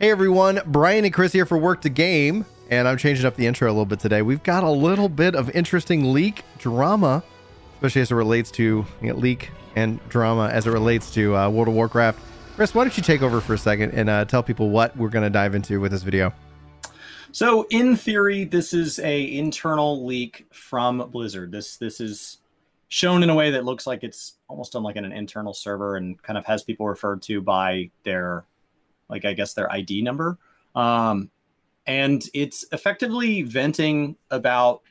Hey everyone, Brian and Chris here for Work to Game, and I'm changing up the intro a little bit today. We've got a little bit of interesting leak drama, especially as it relates to you know, leak and drama as it relates to uh, World of Warcraft. Chris, why don't you take over for a second and uh, tell people what we're going to dive into with this video? So, in theory, this is a internal leak from Blizzard. This this is shown in a way that looks like it's almost on like an internal server and kind of has people referred to by their like I guess their ID number. Um, and it's effectively venting about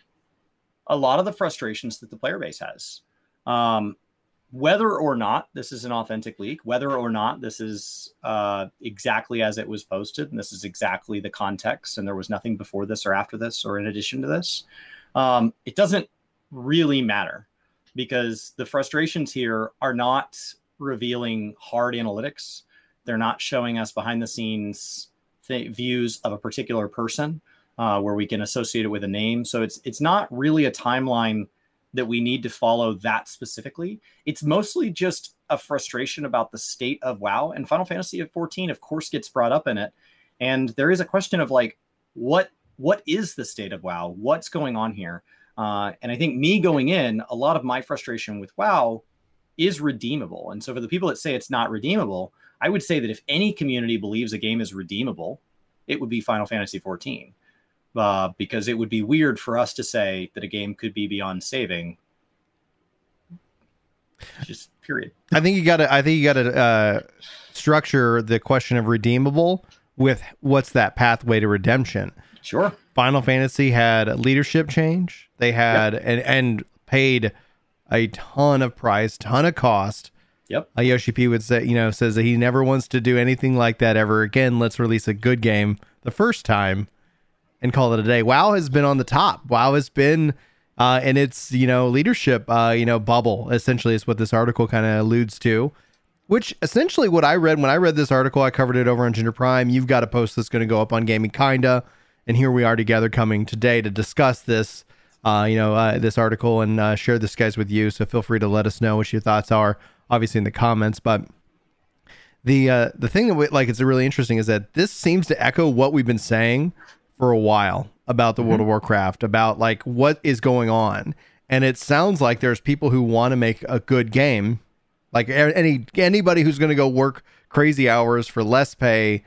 a lot of the frustrations that the player base has. Um, whether or not this is an authentic leak, whether or not this is uh, exactly as it was posted, and this is exactly the context, and there was nothing before this or after this or in addition to this, um, it doesn't really matter because the frustrations here are not revealing hard analytics. They're not showing us behind the scenes th- views of a particular person uh, where we can associate it with a name. So it's it's not really a timeline that we need to follow that specifically. It's mostly just a frustration about the state of WoW and Final Fantasy 14 of course gets brought up in it. And there is a question of like what what is the state of WoW? What's going on here? Uh, and I think me going in, a lot of my frustration with WoW is redeemable. And so for the people that say it's not redeemable, I would say that if any community believes a game is redeemable, it would be Final Fantasy 14. Uh, because it would be weird for us to say that a game could be beyond saving. Just period. I think you got to. I think you got to uh, structure the question of redeemable with what's that pathway to redemption. Sure. Final Fantasy had leadership change. They had and and paid a ton of price, ton of cost Yep. Uh, Yoshi P would say, you know, says that he never wants to do anything like that ever again. Let's release a good game the first time and call it a day. WoW has been on the top. WoW has been uh, in its, you know, leadership, uh, you know, bubble. Essentially, is what this article kind of alludes to. Which essentially, what I read when I read this article, I covered it over on Ginger Prime. You've got a post that's going to go up on Gaming Kinda, and here we are together coming today to discuss this. Uh, you know, uh, this article and uh, share this guys with you. So feel free to let us know what your thoughts are obviously in the comments, but the uh, the thing that we, like it's really interesting is that this seems to echo what we've been saying for a while about the mm-hmm. World of Warcraft, about like what is going on, and it sounds like there's people who want to make a good game, like any anybody who's going to go work crazy hours for less pay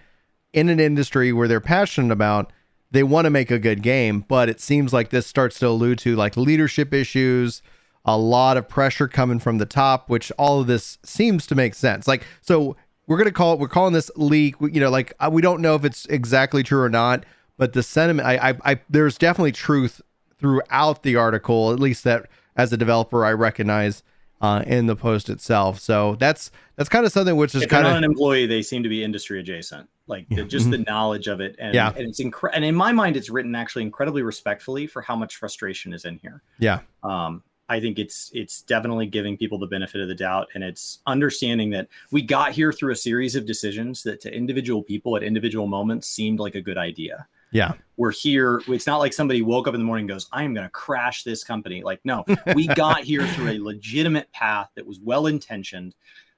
in an industry where they're passionate about they want to make a good game. But it seems like this starts to allude to like leadership issues a lot of pressure coming from the top, which all of this seems to make sense. Like, so we're going to call it, we're calling this leak, you know, like uh, we don't know if it's exactly true or not, but the sentiment, I, I, I there's definitely truth throughout the article, at least that as a developer, I recognize uh, in the post itself. So that's that's kind of something which is kind of an employee. They seem to be industry adjacent, like the, just the knowledge of it, and, yeah. and it's incre- And in my mind, it's written actually incredibly respectfully for how much frustration is in here. Yeah. Um, I think it's it's definitely giving people the benefit of the doubt, and it's understanding that we got here through a series of decisions that to individual people at individual moments seemed like a good idea. Yeah, we're here. It's not like somebody woke up in the morning goes, "I am going to crash this company." Like, no, we got here through a legitimate path that was well intentioned.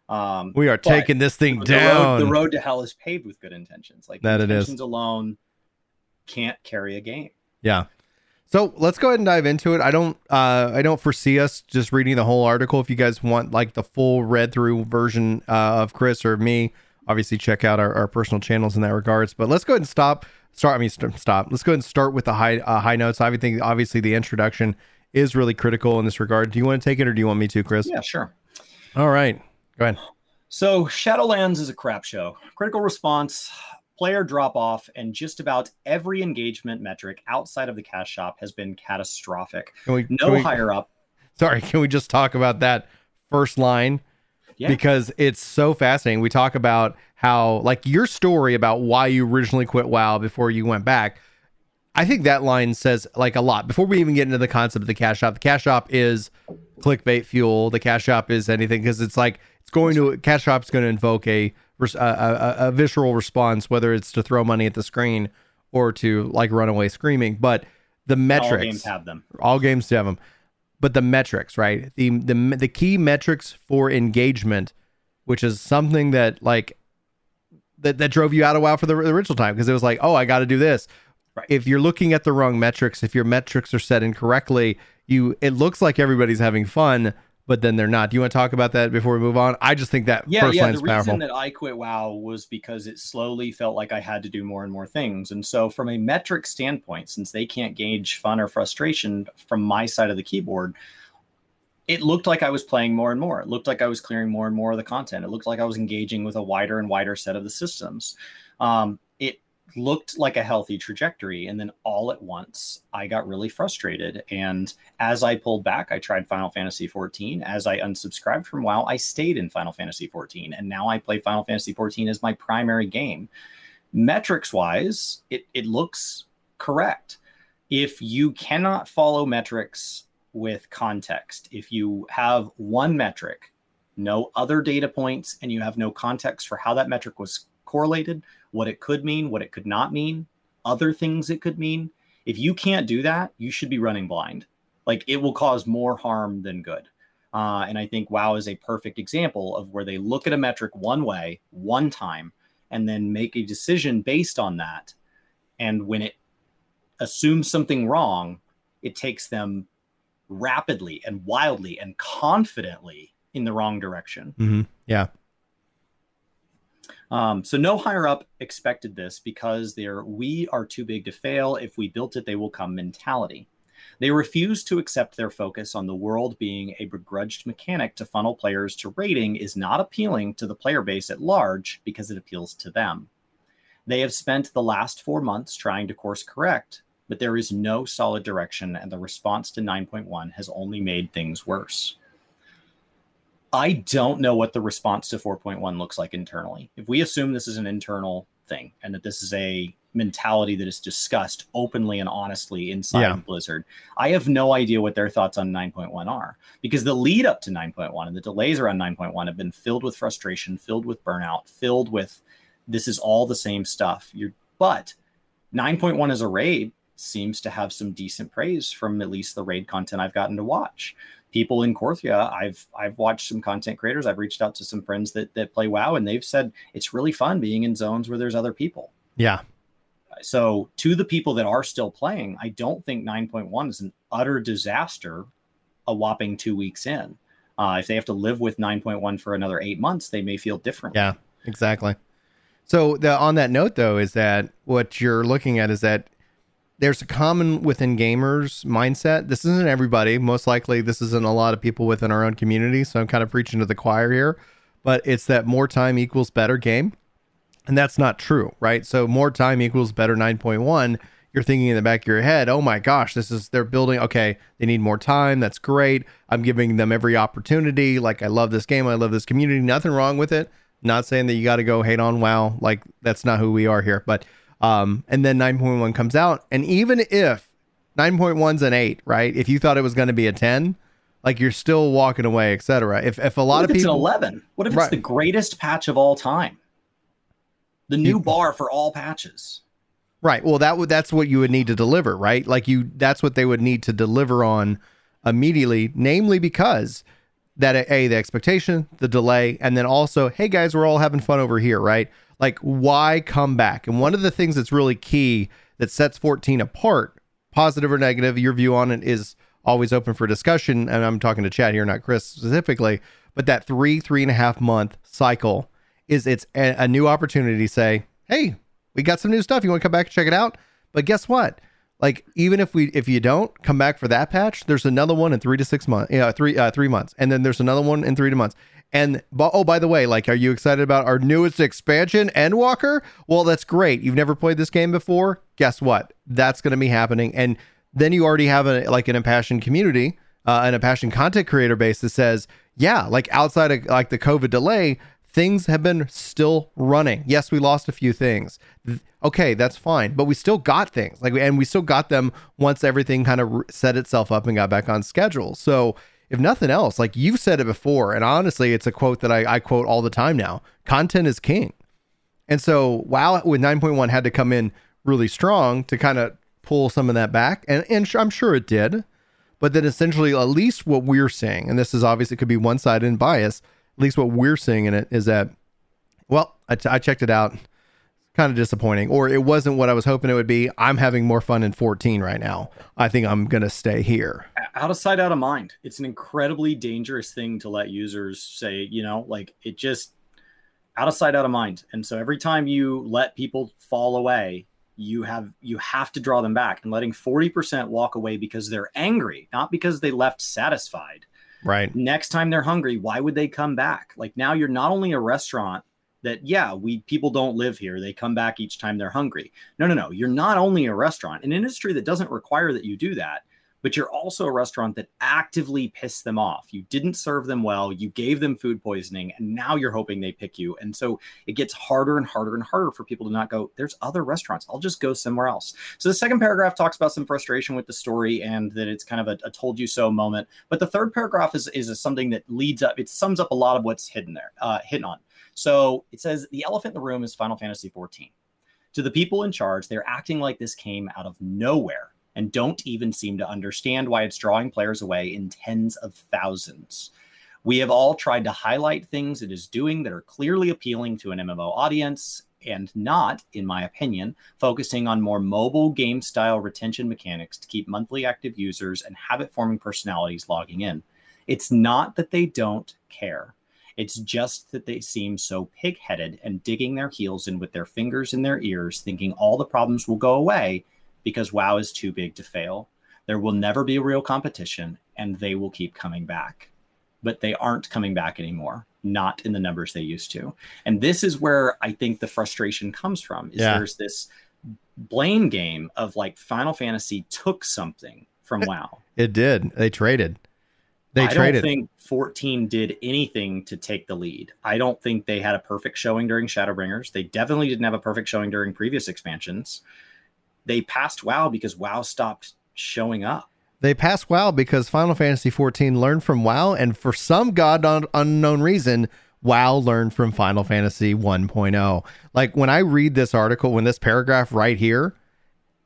Um, we are taking this thing the down. Road, the road to hell is paved with good intentions. Like that, intentions it is. alone can't carry a game. Yeah. So let's go ahead and dive into it. I don't uh, I don't foresee us just reading the whole article. If you guys want like the full read through version uh, of Chris or me, obviously check out our, our, personal channels in that regards. But let's go ahead and stop. Start. I mean, st- stop. Let's go ahead and start with the high uh, high notes. I think obviously the introduction is really critical in this regard. Do you want to take it or do you want me to, Chris? Yeah, sure. All right. Go ahead. So Shadowlands is a crap show. Critical response player drop off, and just about every engagement metric outside of the cash shop has been catastrophic. We, no we, higher up. Sorry, can we just talk about that first line? Yeah. Because it's so fascinating. We talk about how, like, your story about why you originally quit WoW before you went back. I think that line says like a lot. Before we even get into the concept of the cash shop, the cash shop is clickbait fuel. The cash shop is anything because it's like it's going to cash shop is going to invoke a a, a, a visceral response, whether it's to throw money at the screen or to like run away screaming. But the metrics, all games have them. All games have them. But the metrics, right? The the the key metrics for engagement, which is something that like that, that drove you out of WoW for the, the original time because it was like, oh, I got to do this. Right. If you're looking at the wrong metrics, if your metrics are set incorrectly, you it looks like everybody's having fun, but then they're not. Do you want to talk about that before we move on? I just think that yeah, first yeah. The powerful. reason that I quit WoW was because it slowly felt like I had to do more and more things. And so, from a metric standpoint, since they can't gauge fun or frustration from my side of the keyboard, it looked like I was playing more and more. It looked like I was clearing more and more of the content. It looked like I was engaging with a wider and wider set of the systems. Um, looked like a healthy trajectory. And then all at once, I got really frustrated. And as I pulled back, I tried Final Fantasy 14. As I unsubscribed from WoW, I stayed in Final Fantasy 14. And now I play Final Fantasy 14 as my primary game. Metrics wise, it, it looks correct. If you cannot follow metrics with context, if you have one metric, no other data points, and you have no context for how that metric was correlated, what it could mean, what it could not mean, other things it could mean. If you can't do that, you should be running blind. Like it will cause more harm than good. Uh, and I think WoW is a perfect example of where they look at a metric one way, one time, and then make a decision based on that. And when it assumes something wrong, it takes them rapidly and wildly and confidently in the wrong direction. mm-hmm. Yeah. Um, so no higher up expected this because their we are too big to fail. If we built it, they will come mentality. They refuse to accept their focus on the world being a begrudged mechanic to funnel players to rating is not appealing to the player base at large because it appeals to them. They have spent the last four months trying to course correct, but there is no solid direction, and the response to 9.1 has only made things worse. I don't know what the response to 4.1 looks like internally. If we assume this is an internal thing and that this is a mentality that is discussed openly and honestly inside Yeah. Blizzard, I have no idea what their thoughts on 9.1 are because the lead up to 9.1 and the delays around 9.1 have been filled with frustration, filled with burnout, filled with this is all the same stuff. You're, but 9.1 as a raid seems to have some decent praise from at least the raid content I've gotten to watch people in Korthia, I've I've watched some content creators. I've reached out to some friends that that play WoW, and they've said it's really fun being in zones where there's other people. Yeah. So to the people that are still playing, I don't think 9.1 is an utter disaster. A whopping two weeks in, uh, if they have to live with 9.1 for another eight months, they may feel different. Yeah, exactly. So the on that note though is that what you're looking at is that there's a common within gamers mindset. This isn't everybody. Most likely this isn't a lot of people within our own community, so I'm kind of preaching to the choir here, but it's that more time equals better game. And that's not true, right? So more time equals better 9.1. You're thinking in the back of your head, "Oh my gosh, this is they're building okay, they need more time. That's great. I'm giving them every opportunity. Like I love this game. I love this community. Nothing wrong with it. Not saying that you got to go hate on WoW. Like that's not who we are here. But um, and then 9.1 comes out, and even if 9.1's an eight, right? If you thought it was going to be a 10, like you're still walking away, etc. If if a lot what of if it's people, an 11? What if it's Right. the greatest patch of all time? The new You- bar for all patches. Right. Well, that would that's what you would need to deliver, right? Like you that's what they would need to deliver on immediately, namely because that a the expectation, the delay, and then also, hey guys, we're all having fun over here, right? Like why come back? And one of the things that's really key that sets 14 apart, positive or negative, your view on it is always open for discussion. And I'm talking to Chad here, not Chris specifically, but that three, three and a half month cycle is it's a, a new opportunity to say, hey, we got some new stuff. You want to come back and check it out? But guess what? Like even if we if you don't come back for that patch, there's another one in three to six months. Yeah, three uh, three months, and then there's another one in three to months. And oh, by the way, like, are you excited about our newest expansion, Endwalker? Well, that's great. You've never played this game before. Guess what? That's going to be happening, and then you already have a like an impassioned community uh, and a passion content creator base that says, yeah, like outside of like the COVID delay, things have been still running. Yes, we lost a few things. Okay, that's fine, but we still got things like, and we still got them once everything kind of set itself up and got back on schedule. So, if nothing else, like you've said it before, and honestly, it's a quote that I, I quote all the time now: "Content is king." And so, WoW with 9.1 had to come in really strong to kind of pull some of that back, and and I'm sure it did. But then essentially, at least what we're seeing, and this is obviously could be one sided and bias, at least what we're seeing in it is that, well, I, t- I checked it out kind of disappointing, or it wasn't what I was hoping it would be. I'm having more fun in 14 right now. I think I'm gonna stay here. Out of sight, out of mind. It's an incredibly dangerous thing to let users say. You know, like it just out of sight, out of mind. And so every time you let people fall away, you have you have to draw them back. And letting 40% walk away because they're angry, not because they left satisfied. Right. Next time they're hungry, why would they come back? Like now you're not only a restaurant that yeah we people don't live here they come back each time they're hungry no no no you're not only a restaurant an industry that doesn't require that you do that but you're also a restaurant that actively pissed them off. You didn't serve them well. You gave them food poisoning and now you're hoping they pick you. And so it gets harder and harder and harder for people to not go there's other restaurants. I'll just go somewhere else. So the second paragraph talks about some frustration with the story and that it's kind of a, a told you so moment. But the third paragraph is, is something that leads up it sums up a lot of what's hidden there uh, hidden on. So it says the elephant in the room is Final Fantasy 14. To the people in charge, they're acting like this came out of nowhere and don't even seem to understand why it's drawing players away in tens of thousands. We have all tried to highlight things it is doing that are clearly appealing to an MMO audience and not, in my opinion, focusing on more mobile game style retention mechanics to keep monthly active users and habit forming personalities logging in. It's not that they don't care. It's just that they seem so pig headed and digging their heels in with their fingers in their ears, thinking all the problems will go away because WoW is too big to fail. There will never be a real competition and they will keep coming back. But they aren't coming back anymore, not in the numbers they used to. And this is where I think the frustration comes from is yeah. there's this blame game of like Final Fantasy took something from WoW. It did. They traded. They traded. I traded. don't think 14 did anything to take the lead. I don't think they had a perfect showing during Shadowbringers. They definitely didn't have a perfect showing during previous expansions. They passed WoW because WoW stopped showing up. They passed WoW because Final Fantasy 14 learned from WoW, and for some god unknown reason, WoW learned from Final Fantasy 1.0. Like when I read this article, when this paragraph right here,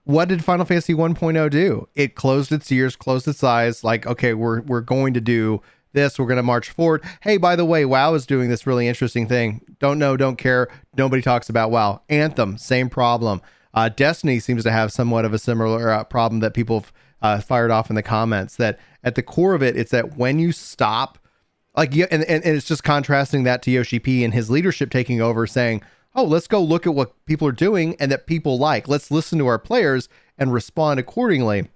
what did Final Fantasy 1.0 do? It closed its ears, closed its eyes, like, okay, we're we're going to do this, we're going to march forward. Hey, by the way, WoW is doing this really interesting thing. Don't know, don't care. Nobody talks about WoW. Anthem, same problem. Uh, Destiny seems to have somewhat of a similar uh, problem that people have uh, fired off in the comments. That at the core of it, it's that when you stop, like, and, and, and it's just contrasting that to Yoshi P and his leadership taking over, saying, oh, let's go look at what people are doing and that people like. Let's listen to our players and respond accordingly.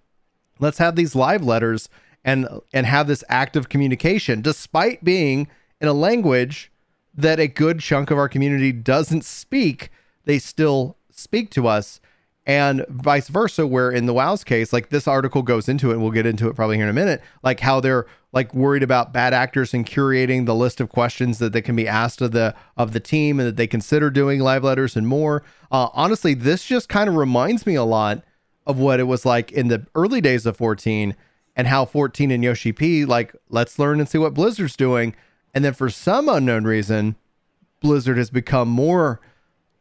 Let's have these live letters and and have this active communication despite being in a language that a good chunk of our community doesn't speak, they still speak to us and vice versa where in the wow's case like this article goes into it and we'll get into it probably here in a minute like how they're like worried about bad actors and curating the list of questions that they can be asked of the of the team and that they consider doing live letters and more. Uh, honestly this just kind of reminds me a lot of what it was like in the early days of 14 and how 14 and yoshi p like let's learn and see what blizzard's doing. And then for some unknown reason blizzard has become more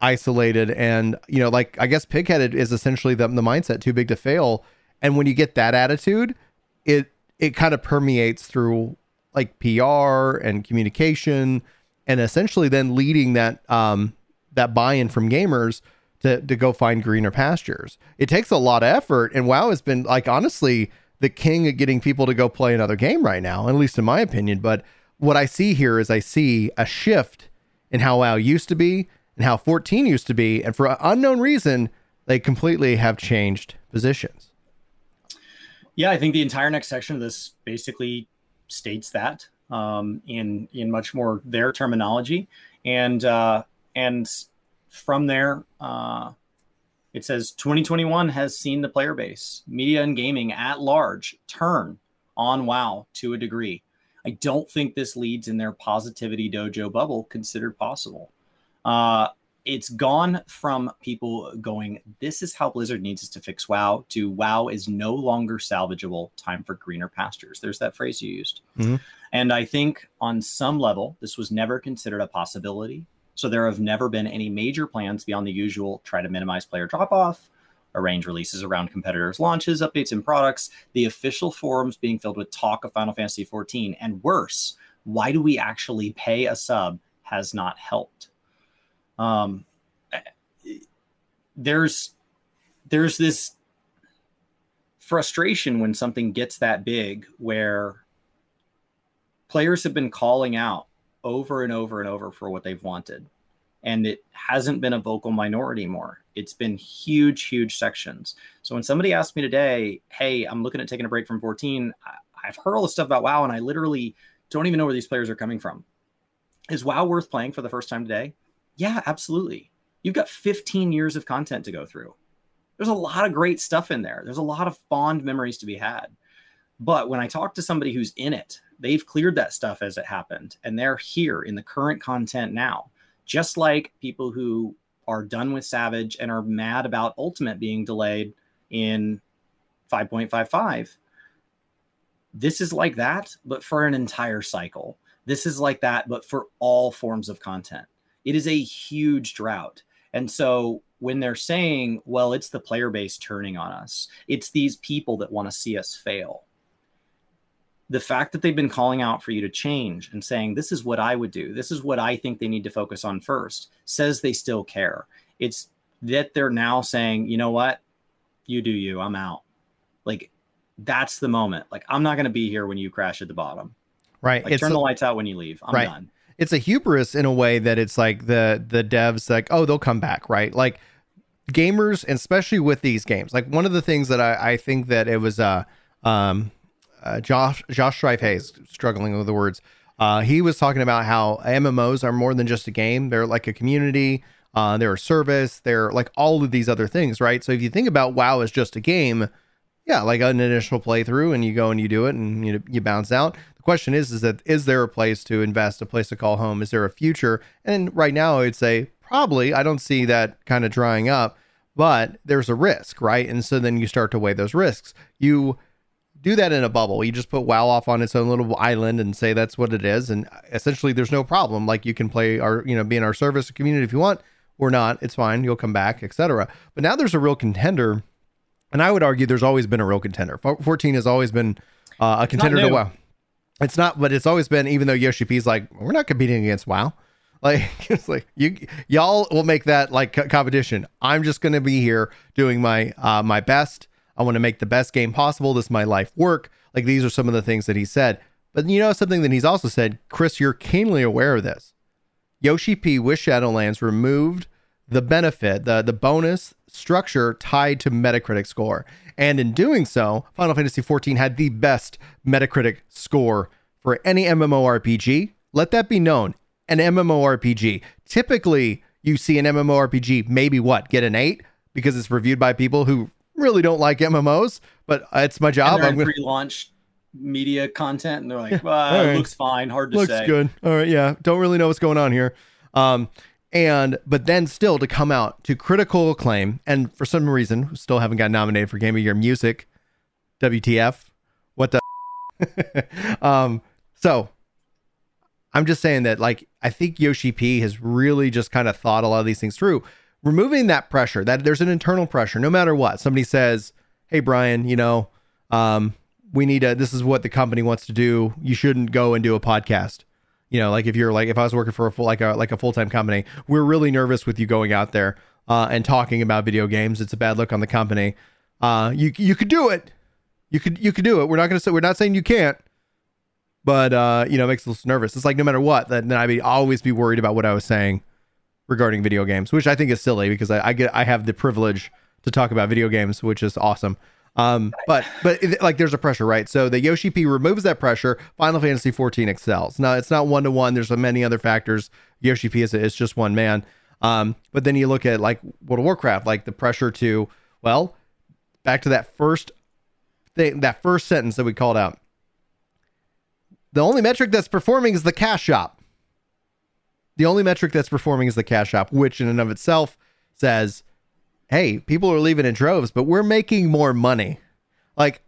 isolated and you know like i guess pigheaded is essentially the, the mindset too big to fail. And when you get that attitude it it kind of permeates through like pr and communication and essentially then leading that um that buy-in from gamers to, to go find greener pastures. It takes a lot of effort and wow has been like honestly the king of getting people to go play another game right now at least in my opinion. But what i see here is i see a shift in how wow used to be and how 14 used to be. And for an unknown reason, they completely have changed positions. Yeah, I think the entire next section of this basically states that um, in in much more their terminology, and uh, and from there, uh, it says 2021 has seen the player base, media and gaming at large turn on WoW to a degree. I don't think this leads in their positivity dojo bubble considered possible. Uh, it's gone from people going, this is how Blizzard needs us to fix WoW, to WoW is no longer salvageable. Time for greener pastures. There's that phrase you used. Mm-hmm. And I think on some level, this was never considered a possibility. So there have never been any major plans beyond the usual try to minimize player drop off, arrange releases around competitors' launches, updates, and products. The official forums being filled with talk of Final Fantasy XIV. And worse, why do we actually pay a sub has not helped. Um, there's there's this frustration when something gets that big where players have been calling out over and over and over for what they've wanted. And it hasn't been a vocal minority more it's been huge huge sections. So when somebody asked me today hey i'm looking at taking a break from 14 i've heard all this stuff about wow and i literally don't even know where these players are coming from. Is wow worth playing for the first time today yeah absolutely. You've got 15 years of content to go through. There's a lot of great stuff in there. There's a lot of fond memories to be had. But when i talk to somebody who's in it they've cleared that stuff as it happened and they're here in the current content now. Just like people who are done with savage and are mad about ultimate being delayed in 5.55 this is like that but for an entire cycle. This is like that but for all forms of content it is a huge drought. And so when they're saying well it's the player base turning on us it's these people that want to see us fail. The fact that they've been calling out for you to change and saying this is what i would do. This is what i think they need to focus on first says they still care. It's that they're now saying you know what? You do you. I'm out. Like that's the moment. Like i'm not going to be here when you crash at the bottom. Right. Like, turn the lights out when you leave. I'm right. done it's a hubris in a way that it's like the the devs like oh they'll come back right like gamers and especially with these games like one of the things that i i think that it was uh um uh, Josh Josh Strife Hayes, struggling with the words. Uh, he was talking about how MMOs are more than just a game; they're like a community. Uh, they're a service. They're like all of these other things, right? So if you think about WoW as just a game, yeah, like an initial playthrough, and you go and you do it, and you you bounce out. The question is, is that is there a place to invest, a place to call home? Is there a future? And right now, I'd say probably. I don't see that kind of drying up, but there's a risk, right? And so then you start to weigh those risks. You do that in a bubble. You just put WoW off on its own little island and say that's what it is, and essentially there's no problem. Like you can play our, you know, be in our service community if you want or not. It's fine. You'll come back, etc. But now there's a real contender, and I would argue there's always been a real contender. 14 has always been uh, a contender to WoW. It's not, but it's always been. Even though Yoshi P's like, we're not competing against WoW. Like it's like you y'all will make that like competition. I'm just to be here doing my uh, my best I want to make the best game possible. This is my life work. Like these are some of the things that he said. But you know something that he's also said, Chris, you're keenly aware of this. Yoshi P with Shadowlands removed the benefit, the the bonus structure tied to Metacritic score. And in doing so, Final Fantasy XIV had the best Metacritic score for any MMORPG. Let that be known. An MMORPG. Typically, you see an MMORPG maybe what? Get an 8 because it's reviewed by people who really don't like MMOs, but it's my job. I'm gonna pre-launch media content, and they're like, well, right. "It looks fine, hard to looks say." Looks good. All right, yeah. Don't really know what's going on here. Um, and but then still to come out to critical acclaim, and for some reason still haven't got nominated for Game of Year Music. WTF? What the? um. So I'm just saying that, like, I think Yoshi P has really just kind of thought a lot of these things through removing that pressure that there's an internal pressure no matter what somebody says hey brian you know um, we need a this is what the company wants to do you shouldn't go and do a podcast you know like if you're like if i was working for a full like a like a full-time company we're really nervous with you going out there uh, and talking about video games. It's a bad look on the company. Uh, you you could do it. You could you could do it. We're not to say we're not saying you can't. But uh, you know it makes us nervous. It's like no matter what then i'd be always be worried about what i was saying regarding video games, which I think is silly because I, I get I have the privilege to talk about video games, which is awesome. Um, but but it, like there's a pressure, right? So the Yoshi P removes that pressure. Final Fantasy 14 excels. Now it's not one to one. There's many other factors. Yoshi P is it's just one man. Um, but then you look at like World of Warcraft, like the pressure to well, back to that first thing, that first sentence that we called out. The only metric that's performing is the cash shop. The only metric that's performing is the cash shop, which in and of itself says, hey, people are leaving in droves, but we're making more money. Like,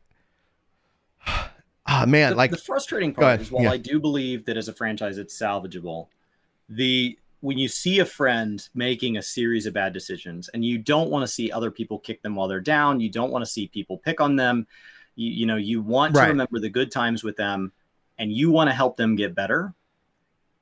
ah, oh, man, the, like the frustrating part is while yeah. I do believe that as a franchise it's salvageable, the when you see a friend making a series of bad decisions and you don't want to see other people kick them while they're down, you don't want to see people pick on them. You, you know, you want right. to remember the good times with them and you want to help them get better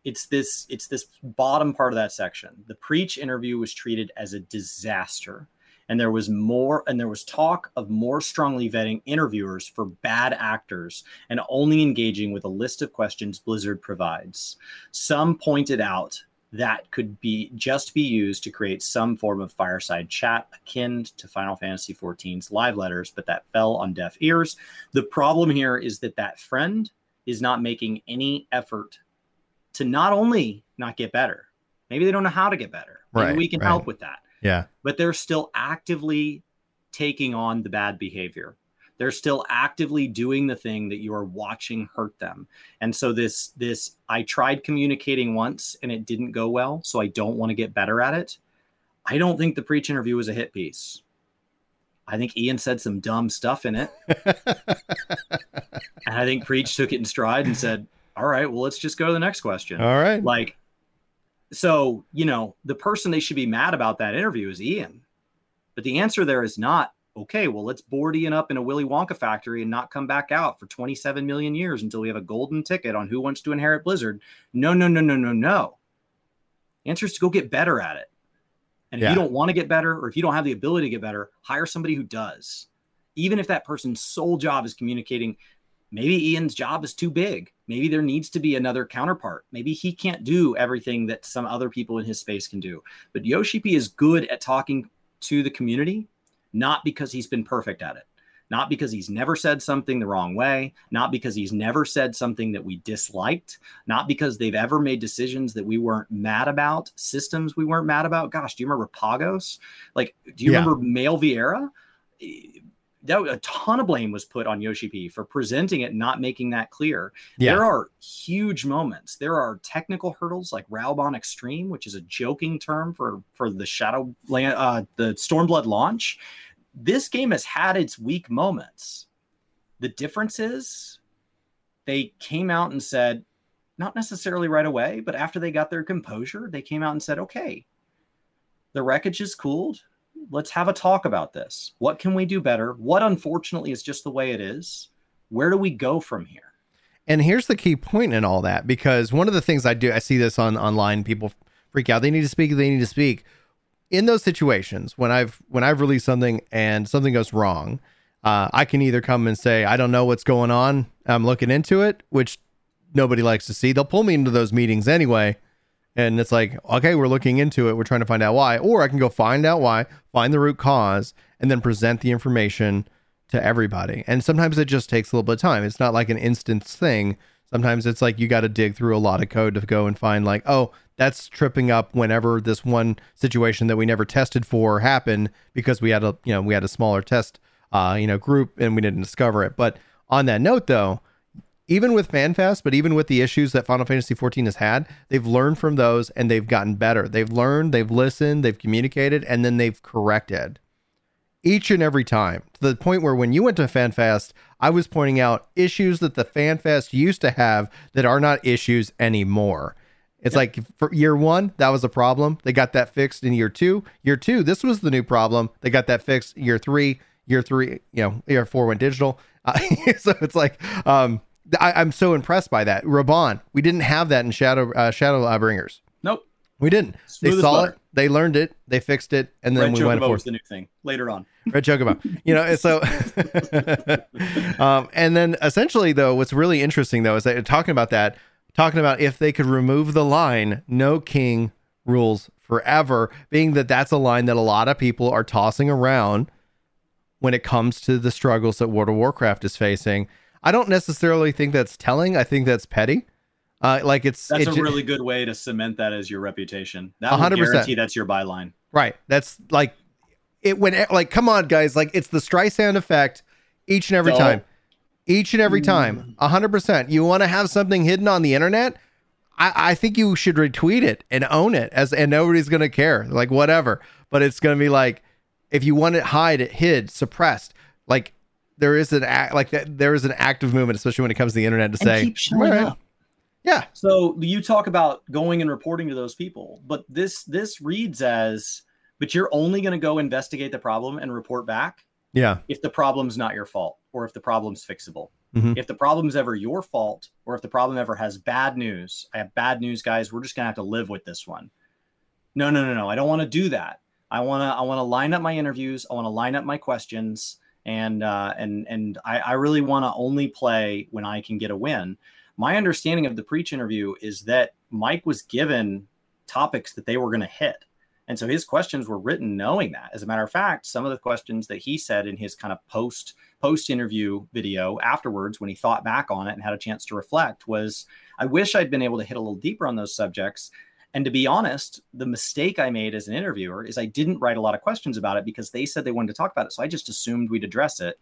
it's this it's this bottom part of that section the preach interview was treated as a disaster and there was more and there was talk of more strongly vetting interviewers for bad actors and only engaging with a list of questions blizzard provides some pointed out that could be just be used to create some form of fireside chat akin to Final Fantasy XIV's live letters, but that fell on deaf ears. The problem here is that that friend is not making any effort to not only not get better, maybe they don't know how to get better. Maybe Right, we can right. help with that. Yeah. But they're still actively taking on the bad behavior. They're still actively doing the thing that you are watching hurt them. And so this this I tried communicating once and it didn't go well, so I don't want to get better at it. I don't think the preach interview was a hit piece. I think Ian said some dumb stuff in it. And I think Preach took it in stride and said, All right, well, let's just go to the next question. All right. Like, so, you know, the person they should be mad about that interview is Ian. But the answer there is not, okay, well, let's board Ian up in a Willy Wonka factory and not come back out for 27 million years until we have a golden ticket on who wants to inherit Blizzard. No, no, no, no, no, no. The answer is to go get better at it. And if Yeah. you don't want to get better or if you don't have the ability to get better, hire somebody who does. Even if that person's sole job is communicating, maybe Ian's job is too big. Maybe there needs to be another counterpart. Maybe he can't do everything that some other people in his space can do. But Yoshi P is good at talking to the community, not because he's been perfect at it, not because he's never said something the wrong way, not because he's never said something that we disliked, not because they've ever made decisions that we weren't mad about, systems we weren't mad about. Gosh, do you remember Pagos? Like, do you Yeah. remember male Viera? That a ton of blame was put on Yoshi P for presenting it, not making that clear. Yeah. There are huge moments. There are technical hurdles like Raubahn Extreme, which is a joking term for for the Shadow uh, the Stormblood launch. This game has had its weak moments. The difference is they came out and said, not necessarily right away, but after they got their composure, they came out and said, okay, the wreckage is cooled. Let's have a talk about this. What can we do better? What unfortunately is just the way it is? Where do we go from here? And here's the key point in all that because one of the things I do, I see this on online. People freak out. They need to speak. They need to speak. In those situations, when I've when I've released something and something goes wrong, uh, I can either come and say I don't know what's going on. I'm looking into it, which nobody likes to see. They'll pull me into those meetings anyway, and it's like, okay, we're looking into it. We're trying to find out why, or I can go find out why, find the root cause, and then present the information to everybody. And sometimes it just takes a little bit of time. It's not like an instance thing. Sometimes it's like you got to dig through a lot of code to go and find like, oh, that's tripping up whenever this one situation that we never tested for happened because we had a you know we had a smaller test uh you know group and we didn't discover it. But on that note though, even with FanFest, but even with the issues that Final Fantasy 14 has had, they've learned from those and they've gotten better. They've learned, they've listened, they've communicated, and then they've corrected each and every time to the point where when you went to FanFest, I was pointing out issues that the FanFest used to have that are not issues anymore. It's like for year one, that was a problem. They got that fixed in year two. Year two, this was the new problem. They got that fixed. Year three, year three, you know, year four went digital. Uh, so it's like, um, I, I'm so impressed by that. Raubahn, we didn't have that in Shadow uh, Shadow uh, Bringers. Nope. We didn't. Smooth they saw butter. it. They learned it. They fixed it, and then Red we went Chocobo forth. was the new thing later on. Red Chocobo. You know, so um, and then essentially though, what's really interesting though is that talking about that, talking about if they could remove the line, no king rules forever, being that that's a line that a lot of people are tossing around when it comes to the struggles that World of Warcraft is facing. I don't necessarily think that's telling. I think that's petty. Uh, like it's That's it a ju- really good way to cement that as your reputation. That will 100%. guarantee that's your byline. Right. That's like it when like come on guys, like it's the Streisand effect each and every Don't. time. Each and every time. A hundred percent. You want to have something hidden on the internet? I, I think you should retweet it and own it as and nobody's gonna care. Like whatever. But it's gonna be like if you want it hide it hid, suppressed, like there is an act like that there is an active movement, especially when it comes to the internet to And say keep showing "Alright." up. Yeah. So you talk about going and reporting to those people, but this this reads as but you're only going to go investigate the problem and report back Yeah. if the problem's not your fault or if the problem's fixable. Mhm. If the problem's ever your fault or if the problem ever has bad news, I have bad news, guys. We're just going to have to live with this one. No, no, no, no. I don't want to do that. I want to I want to line up my interviews. I want to line up my questions, and uh, and and I, I really want to only play when I can get a win. My understanding of the preach interview is that Mike was given topics that they were going to hit. And so his questions were written knowing that. As a matter of fact, some of the questions that he said in his kind of post post interview video afterwards when he thought back on it and had a chance to reflect was I wish I'd been able to hit a little deeper on those subjects. And to be honest, the mistake I made as an interviewer is I didn't write a lot of questions about it because they said they wanted to talk about it. So I just assumed we'd address it.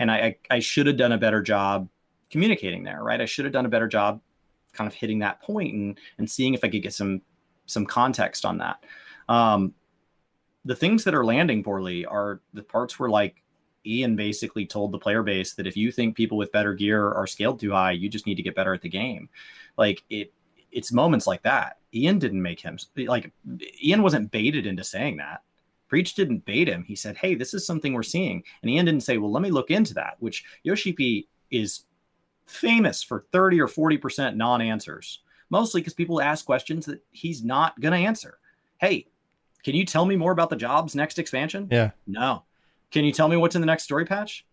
And I, I, I should have done a better job communicating there, right? I should have done a better job kind of hitting that point and, and seeing if I could get some some context on that. Um, the things that are landing poorly are the parts where like Ian basically told the player base that if you think people with better gear are scaled too high, you just need to get better at the game. Like it, it's moments like that. Ian didn't make him like Ian wasn't baited into saying that. Preach didn't bait him. He said, "Hey, this is something we're seeing," and Ian didn't say, "Well, let me look into that." Which Yoshi P is famous for thirty or forty percent non-answers, mostly because people ask questions that he's not going to answer. Hey, can you tell me more about the jobs next expansion? Yeah. No. Can you tell me what's in the next story patch?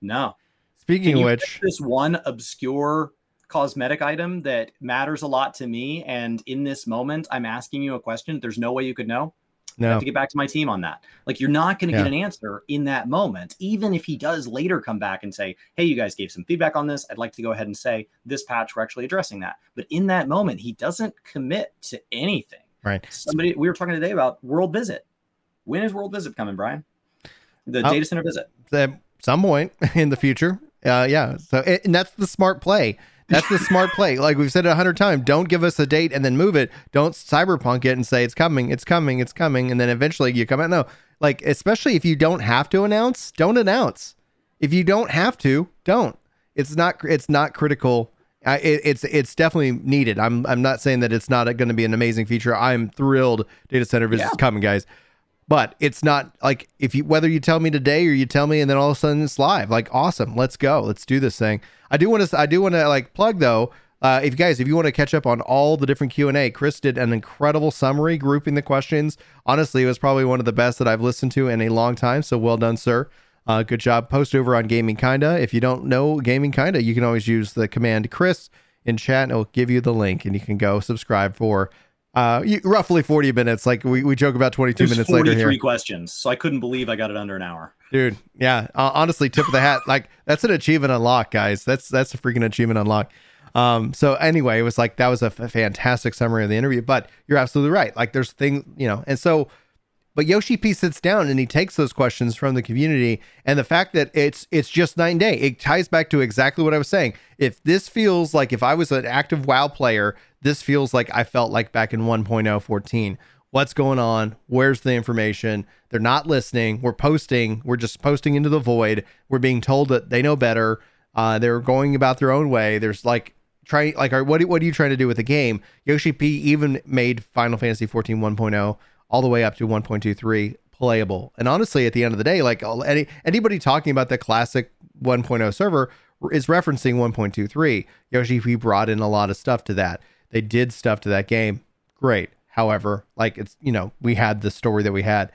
No. Speaking of which, this one obscure cosmetic item that matters a lot to me, and in this moment, I'm asking you a question. There's no way you could know. No. I have to get back to my team on that. Like you're not going to Yeah. get an answer in that moment, even if he does later come back and say, "Hey, you guys gave some feedback on this. I'd like to go ahead and say this patch we're actually addressing that." But in that moment, he doesn't commit to anything. right? Somebody we were talking today about World Visit. When is World Visit coming, Brian? The Oh. data center visit. At some point in the future, uh, yeah. So and that's the smart play. That's the smart play. Like we've said it a hundred times. Don't give us a date and then move it. Don't cyberpunk it and say it's coming, it's coming, it's coming, and then eventually you come out. No, like especially if you don't have to announce, don't announce. If you don't have to, don't. It's not. It's not critical. I, it, it's it's definitely needed. I'm I'm not saying that it's not going to be an amazing feature. I'm thrilled. Data center visits Yeah. coming, guys. But it's not like if you whether you tell me today or you tell me and then all of a sudden it's live. Like awesome, let's go, let's do this thing. I do want to I do want to like plug though. Uh, if you guys, if you want to catch up on all the different Q and A, Chris did an incredible summary grouping the questions. Honestly, it was probably one of the best that I've listened to in a long time. So well done, sir. Uh, good job. Post over on Gaming Kinda. If you don't know Gaming Kinda, you can always use the command Chris in chat, and it'll give you the link, and you can go subscribe for uh, you- roughly 40 minutes. Like we, we joke about 22 There's minutes later 43 here. questions, so I couldn't believe I got it under an hour. Dude, yeah. Uh, honestly, tip of the hat. Like that's an achievement unlock, guys. That's that's a freaking achievement unlock. Um. So anyway, it was like that was a f- fantastic summary of the interview. But you're absolutely right. Like there's things, you know, and so. But Yoshi P sits down and he takes those questions from the community, and the fact that it's it's just night and day. It ties back to exactly what I was saying. If this feels like if I was an active WoW player, this feels like I felt like back in 1.014 what's going on? Where's the information? They're not listening. We're posting. We're just posting into the void. We're being told that they know better. Uh, they're going about their own way. There's like trying like what, what are you trying to do with the game? Yoshi p even made final fantasy 14 1.0 all the way up to 1.23 playable. And honestly at the end of the day like any anybody talking about the classic 1.0 server is referencing 1.23 yoshi p brought in a lot of stuff to that. They did stuff to that game. Great. However like it's you know we had the story that we had.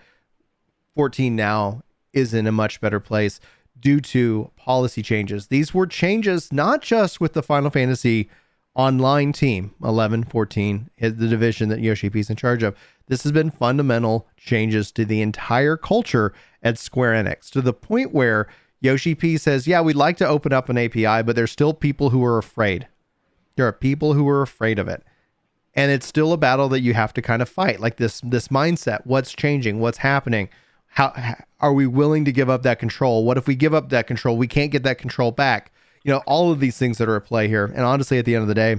14 now is in a much better place due to policy changes. These were changes not just with the Final Fantasy online team, 11, 14, is the division that Yoshi P is in charge of. This has been fundamental changes to the entire culture at Square Enix to the point where Yoshi P says, Yeah, we'd like to open up an API, but there's still people who are afraid. There are people who are afraid of it. And it's still a battle that you have to kind of fight. Like this this mindset what's changing? What's happening? How, how are we willing to give up that control? What if we give up that control? We can't get that control back you know all of these things that are at play here and honestly at the end of the day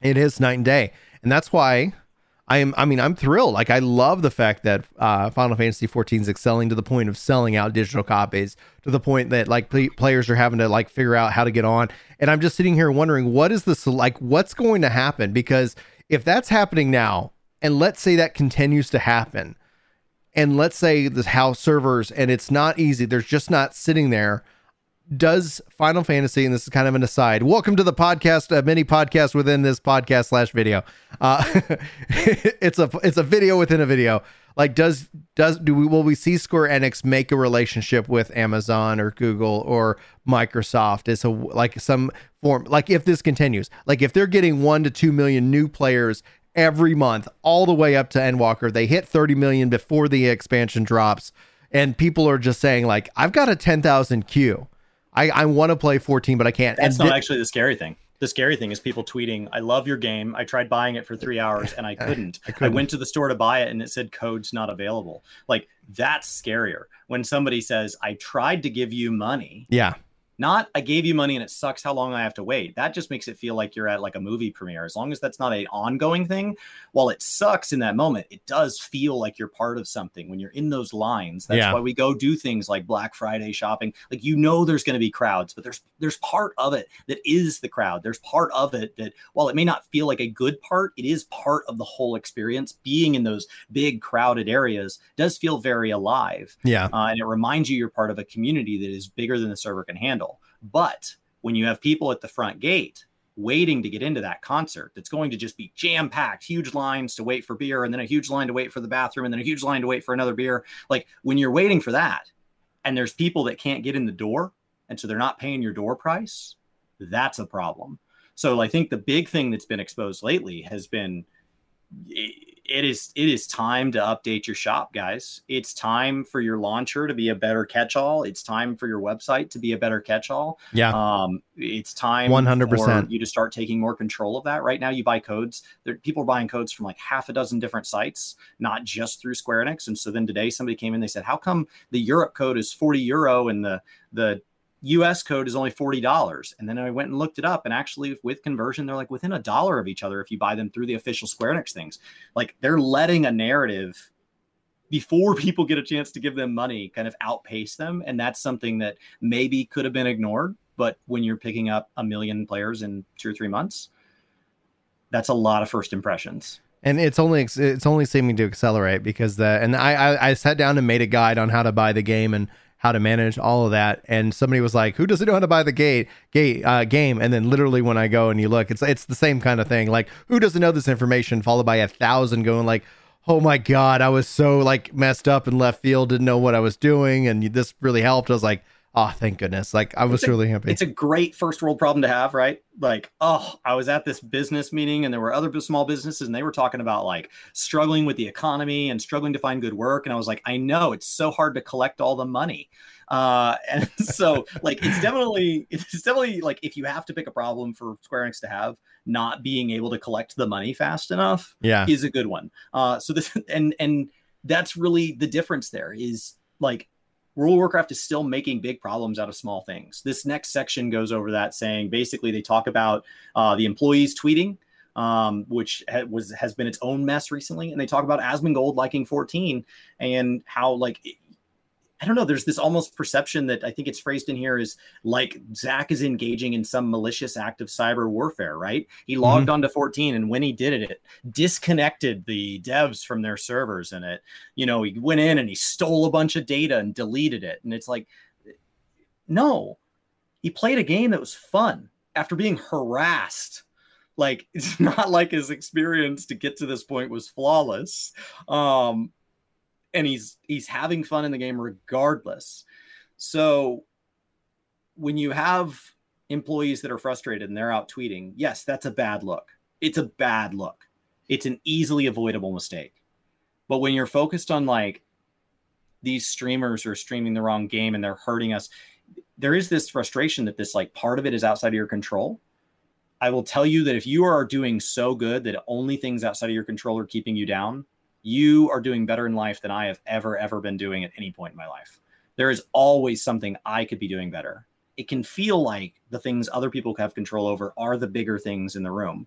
it is night and day and that's why I am. I mean, I'm thrilled. Like, I love the fact that uh, Final Fantasy 14 is excelling to the point of selling out digital copies to the point that like pl- players are having to like figure out how to get on. And I'm just sitting here wondering what is this like? What's going to happen? Because if that's happening now, and let's say that continues to happen, and let's say the house servers and it's not easy, there's just not sitting there. Does Final Fantasy, and this is kind of an aside. Welcome to the podcast, a mini podcast within this podcast slash video. Uh, it's a it's a video within a video. Like, does does do we will we see Square Enix make a relationship with Amazon or Google or Microsoft? Is a like some form like if this continues, like if they're getting one to two million new players every month, all the way up to Endwalker, they hit thirty million before the expansion drops, and people are just saying like, I've got a ten thousand queue I, I want to play 14, but I can't. That's and not actually the scary thing. The scary thing is people tweeting, I love your game. I tried buying it for three hours and I couldn't. I, couldn't. I went to the store to buy it and it said code's not available. Like that's scarier when somebody says, I tried to give you money. Yeah. Not I gave you money and it sucks how long I have to wait. That just makes it feel like you're at like a movie premiere. As long as that's not an ongoing thing, while it sucks in that moment, it does feel like you're part of something when you're in those lines. That's yeah. why we go do things like Black Friday shopping. Like you know there's going to be crowds, but there's there's part of it that is the crowd. There's part of it that while it may not feel like a good part, it is part of the whole experience. Being in those big crowded areas does feel very alive. Yeah. Uh, and it reminds you you're part of a community that is bigger than the server can handle. But when you have people at the front gate waiting to get into that concert that's going to just be jam packed, huge lines to wait for beer, and then a huge line to wait for the bathroom, and then a huge line to wait for another beer. Like when you're waiting for that, and there's people that can't get in the door, and so they're not paying your door price, that's a problem. So I think the big thing that's been exposed lately has been it is it is time to update your shop guys. It's time for your launcher to be a better catch-all. It's time for your website to be a better catch-all. Yeah. Um it's time 100% for you to start taking more control of that. Right now you buy codes. There people are buying codes from like half a dozen different sites not just through square enix. And so then today somebody came in they said how come the europe code is 40 euro and the the US code is only $40. And then I went and looked it up. And actually, with conversion, they're like within a dollar of each other if you buy them through the official Square Enix things. Like they're letting a narrative before people get a chance to give them money kind of outpace them. And that's something that maybe could have been ignored. But when you're picking up a million players in two or three months, that's a lot of first impressions and it's only it's only seeming to accelerate because the and I, I, I sat down and made a guide on how to buy the game and how to manage all of that. And somebody was like, "Who doesn't know how to buy the gate gate uh, game?" And then literally when I go and you look, it's it's the same kind of thing. Like, who doesn't know this information? Followed by a thousand going like, "Oh my god, I was so like messed up in left field, didn't know what I was doing, and this really helped." I was like oh thank goodness. Like i was a, really happy. it's a great first world problem to have right? Like oh i was at this business meeting and there were other small businesses and they were talking about like struggling with the economy and struggling to find good work. And i was like i know it's so hard to collect all the money. Uh and so like it's definitely it's definitely like if you have to pick a problem for square enix to have not being able to collect the money fast enough yeah. is a good one. Uh so this and and that's really the difference there is like World of Warcraft is still making big problems out of small things. This next section goes over that, saying basically they talk about uh, the employees tweeting, um, which ha- was has been its own mess recently, and they talk about Asmongold liking 14 and how like I don't know. There's this almost perception that I think it's phrased in here is like Zach is engaging in some malicious act of cyber warfare, right? He logged mm-hmm. on to 14, and when he did it, it disconnected the devs from their servers, and it, you know, he went in and he stole a bunch of data and deleted it, and it's like, no, he played a game that was fun after being harassed. Like it's not like his experience to get to this point was flawless. Um, and he's he's having fun in the game regardless. So when you have employees that are frustrated and they're out tweeting, yes, that's a bad look. It's a bad look. It's an easily avoidable mistake. But when you're focused on like these streamers are streaming the wrong game and they're hurting us, there is this frustration that this like part of it is outside of your control. I will tell you that if you are doing so good that only things outside of your control are keeping you down, you are doing better in life than I have ever, ever been doing at any point in my life. There is always something I could be doing better. It can feel like the things other people have control over are the bigger things in the room.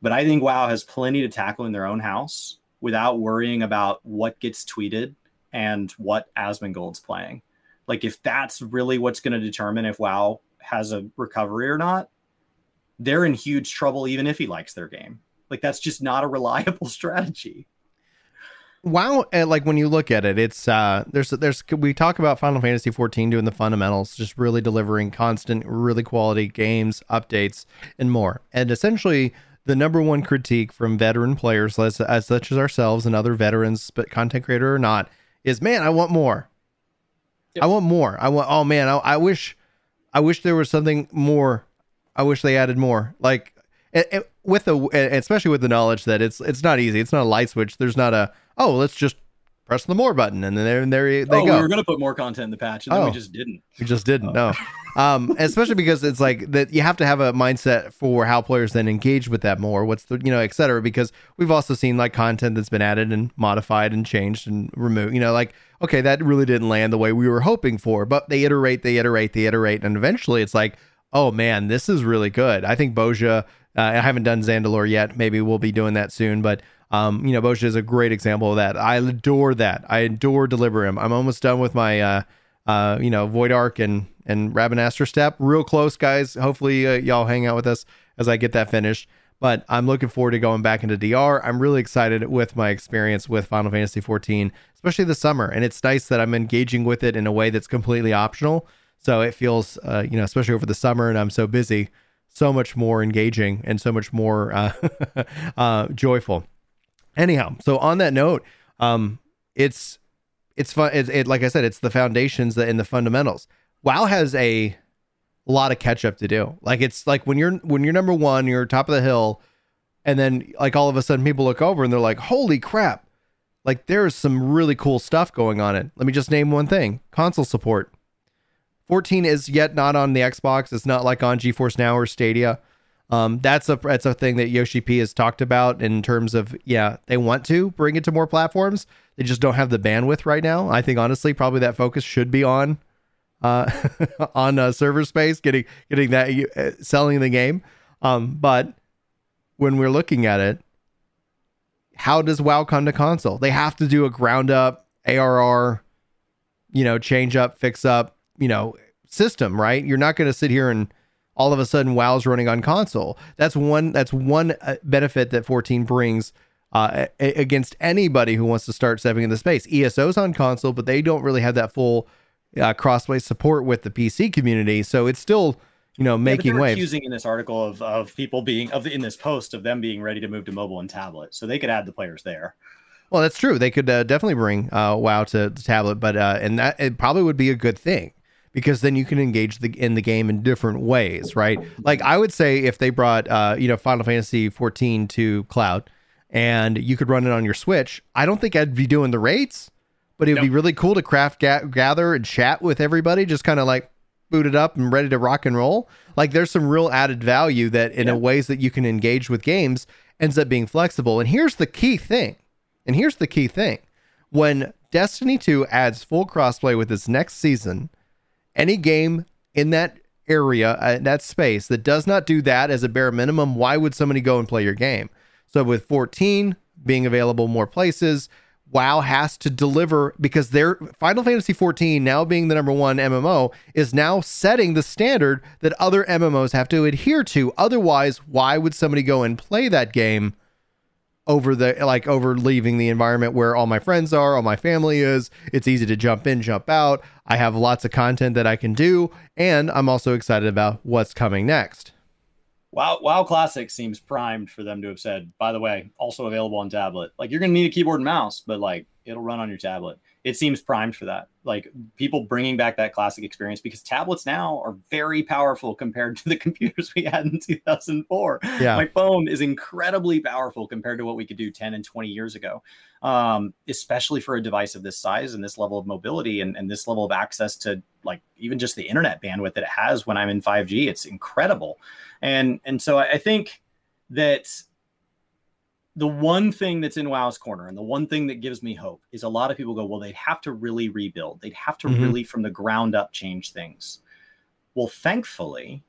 But I think WoW has plenty to tackle in their own house without worrying about what gets tweeted and what Asmongold's playing. Like, if that's really what's going to determine if WoW has a recovery or not, they're in huge trouble, even if he likes their game. Like, that's just not a reliable strategy. Wow uh, like when you look at it it's uh there's there's we talk about final fantasy 14 doing the fundamentals just really delivering constant really quality games updates and more. And essentially the number one critique from veteran players as, as such as ourselves and other veterans but content creator or not is man i want more. Yep. i want more. I want oh man I, I wish i wish there was something more. I wish they added more. Like it, it, with the especially with the knowledge that it's it's not easy it's not a light switch there's not a oh, let's just press the more button and then there, and there they oh, go. We were to put more content in the patch and then oh, we just didn't. We just didn't. Oh. No. um, especially because it's like that you have to have a mindset for how players then engage with that more. What's the, you know, et cetera, because we've also seen like content that's been added and modified and changed and removed, you know, like, okay, that really didn't land the way we were hoping for, but they iterate, they iterate, they iterate. And eventually it's like, oh man, this is really good. I think Bozja, uh, I haven't done Zadnor yet. Maybe we'll be doing that soon, but um, you know, Bozja is a great example of that. I adore that. I adore Delubrum. I'm almost done with my, uh, uh, you know, Void Ark and and Rabanastre step. Real close, guys. Hopefully, uh, y'all hang out with us as I get that finished. But I'm looking forward to going back into DR. I'm really excited with my experience with Final Fantasy 14, especially the summer. And it's nice that I'm engaging with it in a way that's completely optional. So it feels, uh, you know, especially over the summer, and I'm so busy, so much more engaging and so much more uh, uh, joyful. Anyhow, so on that note, um, it's it's fun. It, it, like I said, it's the foundations that in the fundamentals. WoW has a lot of catch up to do. Like it's like when you're when you're number one, you're top of the hill, and then like all of a sudden people look over and they're like, "Holy crap!" Like there's some really cool stuff going on. It. Let me just name one thing: console support. 14 is yet not on the Xbox. It's not like on GeForce Now or Stadia. Um, that's a that's a thing that Yoshi P has talked about in terms of yeah they want to bring it to more platforms. They just don't have the bandwidth right now. I think honestly, probably that focus should be on uh, on uh, server space, getting getting that uh, selling the game. Um, but when we're looking at it, how does WoW come to console? They have to do a ground up ARR, you know, change up, fix up, you know, system, right? You're not going to sit here and all of a sudden WoW's running on console. That's one that's one uh, benefit that 14 brings uh, against anybody who wants to start stepping in the space. ESO's on console, but they don't really have that full uh, crossplay support with the PC community. So it's still you know making yeah, waves. Accusing in this article of of people being of in this post of them being ready to move to mobile and tablet, so they could add the players there. Well, that's true. They could uh, definitely bring uh, WoW to the tablet, but uh, and that it probably would be a good thing because then you can engage the in the game in different ways, right? Like I would say if they brought uh, you know Final Fantasy 14 to cloud and you could run it on your Switch, I don't think I'd be doing the rates, but it would nope. be really cool to craft ga- gather and chat with everybody just kind of like boot it up and ready to rock and roll. Like there's some real added value that in ways that you can engage with games ends up being flexible. And here's the key thing. And here's the key thing. When Destiny 2 adds full crossplay with its next season, any game in that area, uh, that space that does not do that as a bare minimum, why would somebody go and play your game? So with 14 being available more places, WoW has to deliver because their Final Fantasy 14 now being the number one MMO is now setting the standard that other MMOs have to adhere to. Otherwise, why would somebody go and play that game over the like over leaving the environment where all my friends are, all my family is. It's easy to jump in, jump out. I have lots of content that I can do, and I'm also excited about what's coming next. WoW, WoW Classic seems primed for them to have said, by the way, also available on tablet. Like you're gonna need a keyboard and mouse, but like it'll run on your tablet. It seems primed for that. Like people bringing back that classic experience because tablets now are very powerful compared to the computers we had in 2004. Yeah. My phone is incredibly powerful compared to what we could do 10 and 20 years ago, um, especially for a device of this size and this level of mobility and, and this level of access to like even just the internet bandwidth that it has when I'm in 5G. It's incredible. And, and so I think that the one thing that's in WoW's corner and the one thing that gives me hope is a lot of people go, well, they'd have to really rebuild. They'd have to mm-hmm. really from the ground up change things. Well, thankfully,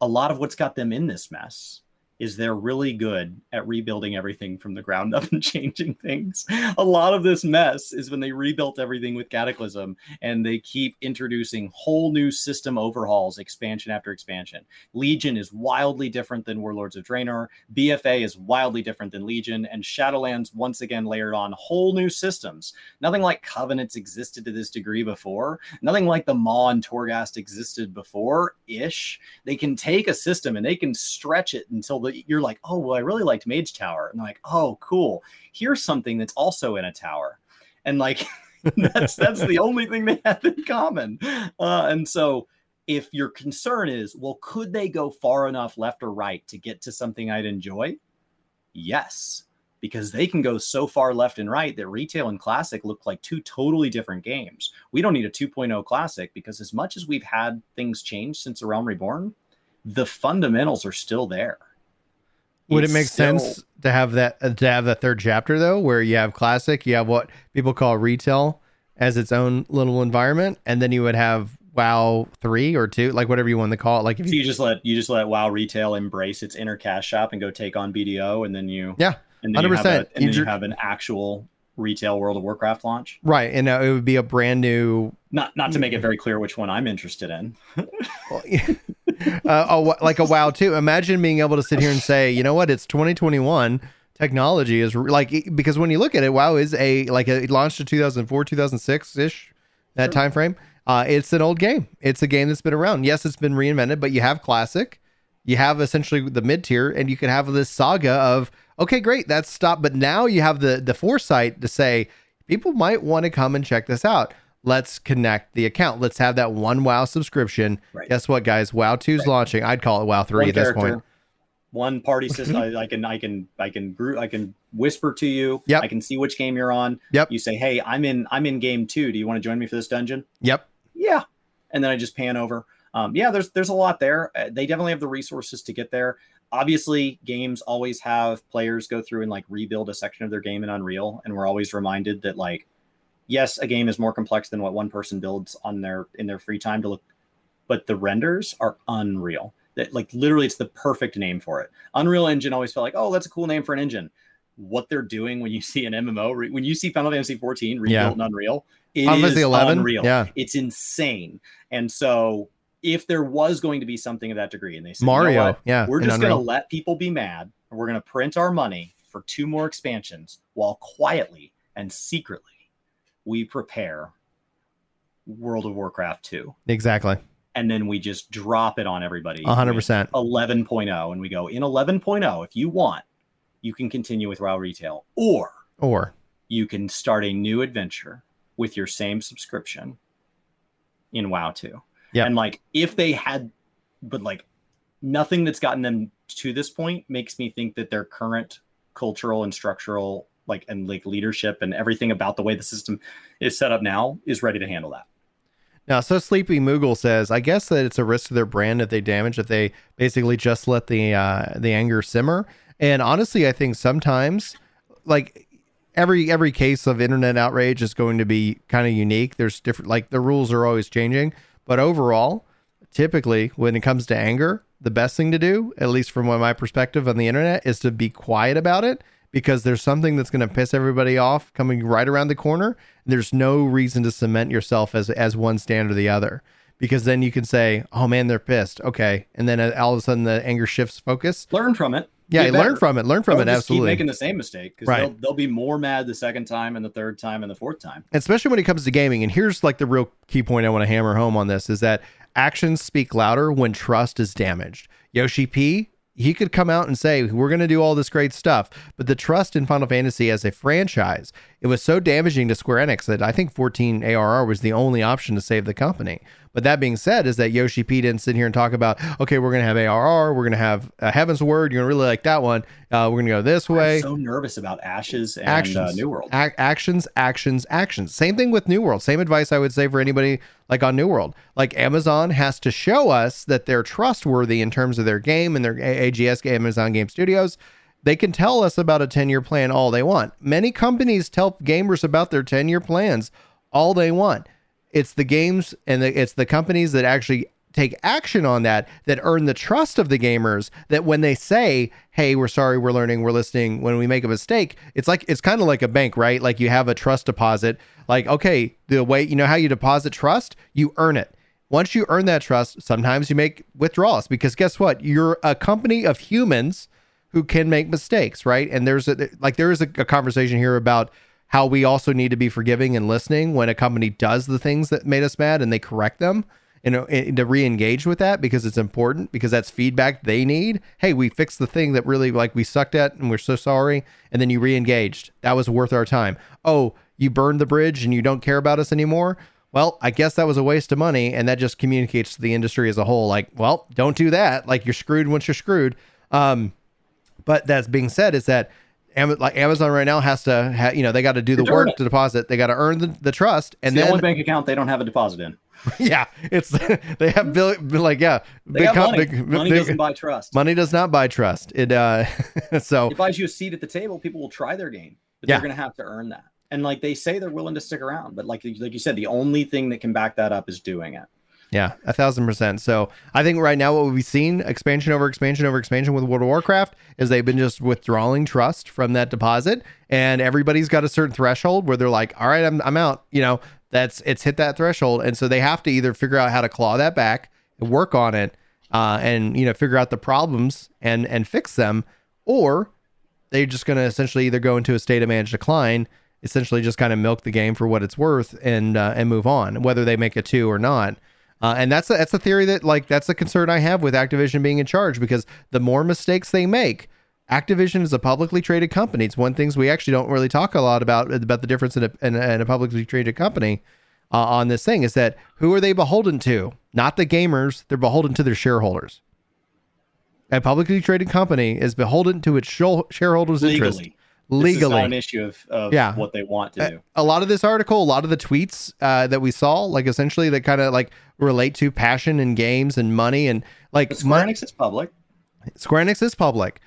a lot of what's got them in this mess is they're really good at rebuilding everything from the ground up and changing things. A lot of this mess is when they rebuilt everything with Cataclysm and they keep introducing whole new system overhauls, expansion after expansion. Legion is wildly different than Warlords of Draenor. BFA is wildly different than Legion, and Shadowlands once again layered on whole new systems. Nothing like Covenants existed to this degree before. Nothing like the Maw and Torghast existed before ish. They can take a system and they can stretch it until you're like, oh, well, I really liked Mage Tower. And like, oh, cool. Here's something that's also in a tower. And like, that's that's the only thing they have in common. Uh, and so if your concern is, well, could they go far enough left or right to get to something I'd enjoy? Yes, because they can go so far left and right that retail and classic look like two totally different games. We don't need a 2.0 classic because as much as we've had things change since A Realm Reborn, the fundamentals are still there. Would it make still... sense to have that uh, to have the third chapter though, where you have classic, you have what people call retail as its own little environment, and then you would have WoW three or two, like whatever you want to call it. Like if you, so you just let you just let WoW retail embrace its inner cash shop and go take on BDO, and then you yeah, hundred percent, and then you have an actual retail World of Warcraft launch. Right, and uh, it would be a brand new. Not not to make it very clear which one I'm interested in. well, yeah. Uh, a, like a WoW too. Imagine being able to sit here and say, you know what, it's 2021. Technology is like because when you look at it, WoW is a like it launched in 2004, 2006 ish that sure. time frame. Uh, it's an old game. It's a game that's been around. Yes, it's been reinvented, but you have classic, you have essentially the mid tier, and you can have this saga of okay, great, that's stopped. But now you have the the foresight to say people might want to come and check this out. Let's connect the account. Let's have that one WoW subscription. Right. Guess what, guys? WoW 2 is right. launching. I'd call it WoW 3 one at this point. One party system. I, I, can I can I can group I can whisper to you. Yep. I can see which game you're on. Yep. You say, hey, I'm in I'm in game two. Do you want to join me for this dungeon? Yep. Yeah. And then I just pan over. Um, yeah, there's there's a lot there. Uh, they definitely have the resources to get there obviously games always have players go through and like rebuild a section of their game in unreal and we're always reminded that like yes a game is more complex than what one person builds on their in their free time to look but the renders are unreal. That like literally it's the perfect name for it. Unreal engine always felt like oh that's a cool name for an engine. What they're doing when you see an mmo when you see final fantasy 14 rebuilt yeah. in unreal it Final is 11? unreal. Yeah. It's insane. And so if there was going to be something of that degree, and they said, Mario, you know yeah, we're just going to let people be mad, and we're going to print our money for two more expansions, while quietly and secretly we prepare World of Warcraft 2. Exactly. And then we just drop it on everybody. 100%. 11.0. And we go in 11.0, if you want, you can continue with WoW Retail, or, or you can start a new adventure with your same subscription in WoW 2. Yeah. And like if they had, but like nothing that's gotten them to this point makes me think that their current cultural and structural like and like leadership and everything about the way the system is set up now is ready to handle that. Now, so Sleepy Moogle says, I guess that it's a risk to their brand if they damage if they basically just let the uh, the anger simmer. And honestly, I think sometimes, like every every case of internet outrage is going to be kind of unique. There's different, like the rules are always changing. But overall, typically when it comes to anger, the best thing to do, at least from my perspective on the internet, is to be quiet about it because there's something that's going to piss everybody off coming right around the corner. There's no reason to cement yourself as as one stand or the other because then you can say, "Oh man, they're pissed." Okay, and then uh, all of a sudden the anger shifts focus. Learn from it. Yeah, learn from it. Learn from Don't it. Absolutely. Keep making the same mistake because right. they'll, they'll be more mad the second time and the third time and the fourth time. Especially when it comes to gaming. And here's like the real key point I want to hammer home on this is that actions speak louder when trust is damaged. Yoshi P he could come out and say we're going to do all this great stuff. But the trust in final fantasy as a franchise it was so damaging to square enix that i think 14 arr was the only option to save the company but that being said, is that Yoshi P didn't sit here and talk about, okay, we're going to have ARR, we're going to have a Heavensward. You're going to really like that one. Uh, we're going to go this way. I'm so nervous about Ashes and uh, actions. Uh, New World. A- actions, actions, actions. Same thing with New World. Same advice I would say for anybody like on New World. Like Amazon has to show us that they're trustworthy in terms of their game and their AGS Amazon Game Studios. They can tell us about a 10 year plan all they want. Many companies tell gamers about their 10 year plans all they want. It's the games and the, it's the companies that actually take action on that that earn the trust of the gamers that when they say hey we're sorry we're learning we're listening when we make a mistake it's like it's kind of like a bank right? Like you have a trust deposit. Like okay the way you know how you deposit trust? You earn it. Once you earn that trust sometimes you make withdrawals because guess what? You're a company of humans who can make mistakes right? And there's a like there is a, a conversation here about how we also need to be forgiving and listening when a company does the things that made us mad and they correct them and, and to re-engage with that because it's important because that's feedback they need. Hey we fixed the thing that really like we sucked at and we're so sorry and then you re-engaged. That was worth our time. Oh you burned the bridge and you don't care about us anymore? Well i guess that was a waste of money and that just communicates to the industry as a whole like well don't do that. Like you're screwed once you're screwed. Um, but that's being said is that like Amazon right now has to, ha, you know, they got to do the work to deposit. They got to earn the, the trust, and it's then the only bank account they don't have a deposit in. yeah, it's they have bill, like yeah, they big, money. Big, money big, doesn't buy trust. Money does not buy trust. It uh, so it buys you a seat at the table. People will try their game, but yeah. they're going to have to earn that. And like they say, they're willing to stick around, but like like you said, the only thing that can back that up is doing it. Yeah, a thousand percent. So I think right now what we've seen expansion over expansion over expansion with World of Warcraft is they've been just withdrawing trust from that deposit, and everybody's got a certain threshold where they're like, "All right, I'm I'm out." You know, that's it's hit that threshold, and so they have to either figure out how to claw that back, work on it, uh, and you know figure out the problems and and fix them, or they're just going to essentially either go into a state of managed decline, essentially just kind of milk the game for what it's worth and uh, and move on, whether they make a two or not. Uh, and that's a, that's a theory that like that's the concern I have with Activision being in charge because the more mistakes they make, Activision is a publicly traded company. It's one things we actually don't really talk a lot about about the difference in a, in a, in a publicly traded company uh, on this thing is that who are they beholden to? Not the gamers. They're beholden to their shareholders. A publicly traded company is beholden to its shareholders' Legally. interest legally an issue of, of yeah. what they want to do. A, a lot of this article, a lot of the tweets uh, that we saw, like essentially that kind of like relate to passion and games and money and like but Square Enix is public. Square Enix is public,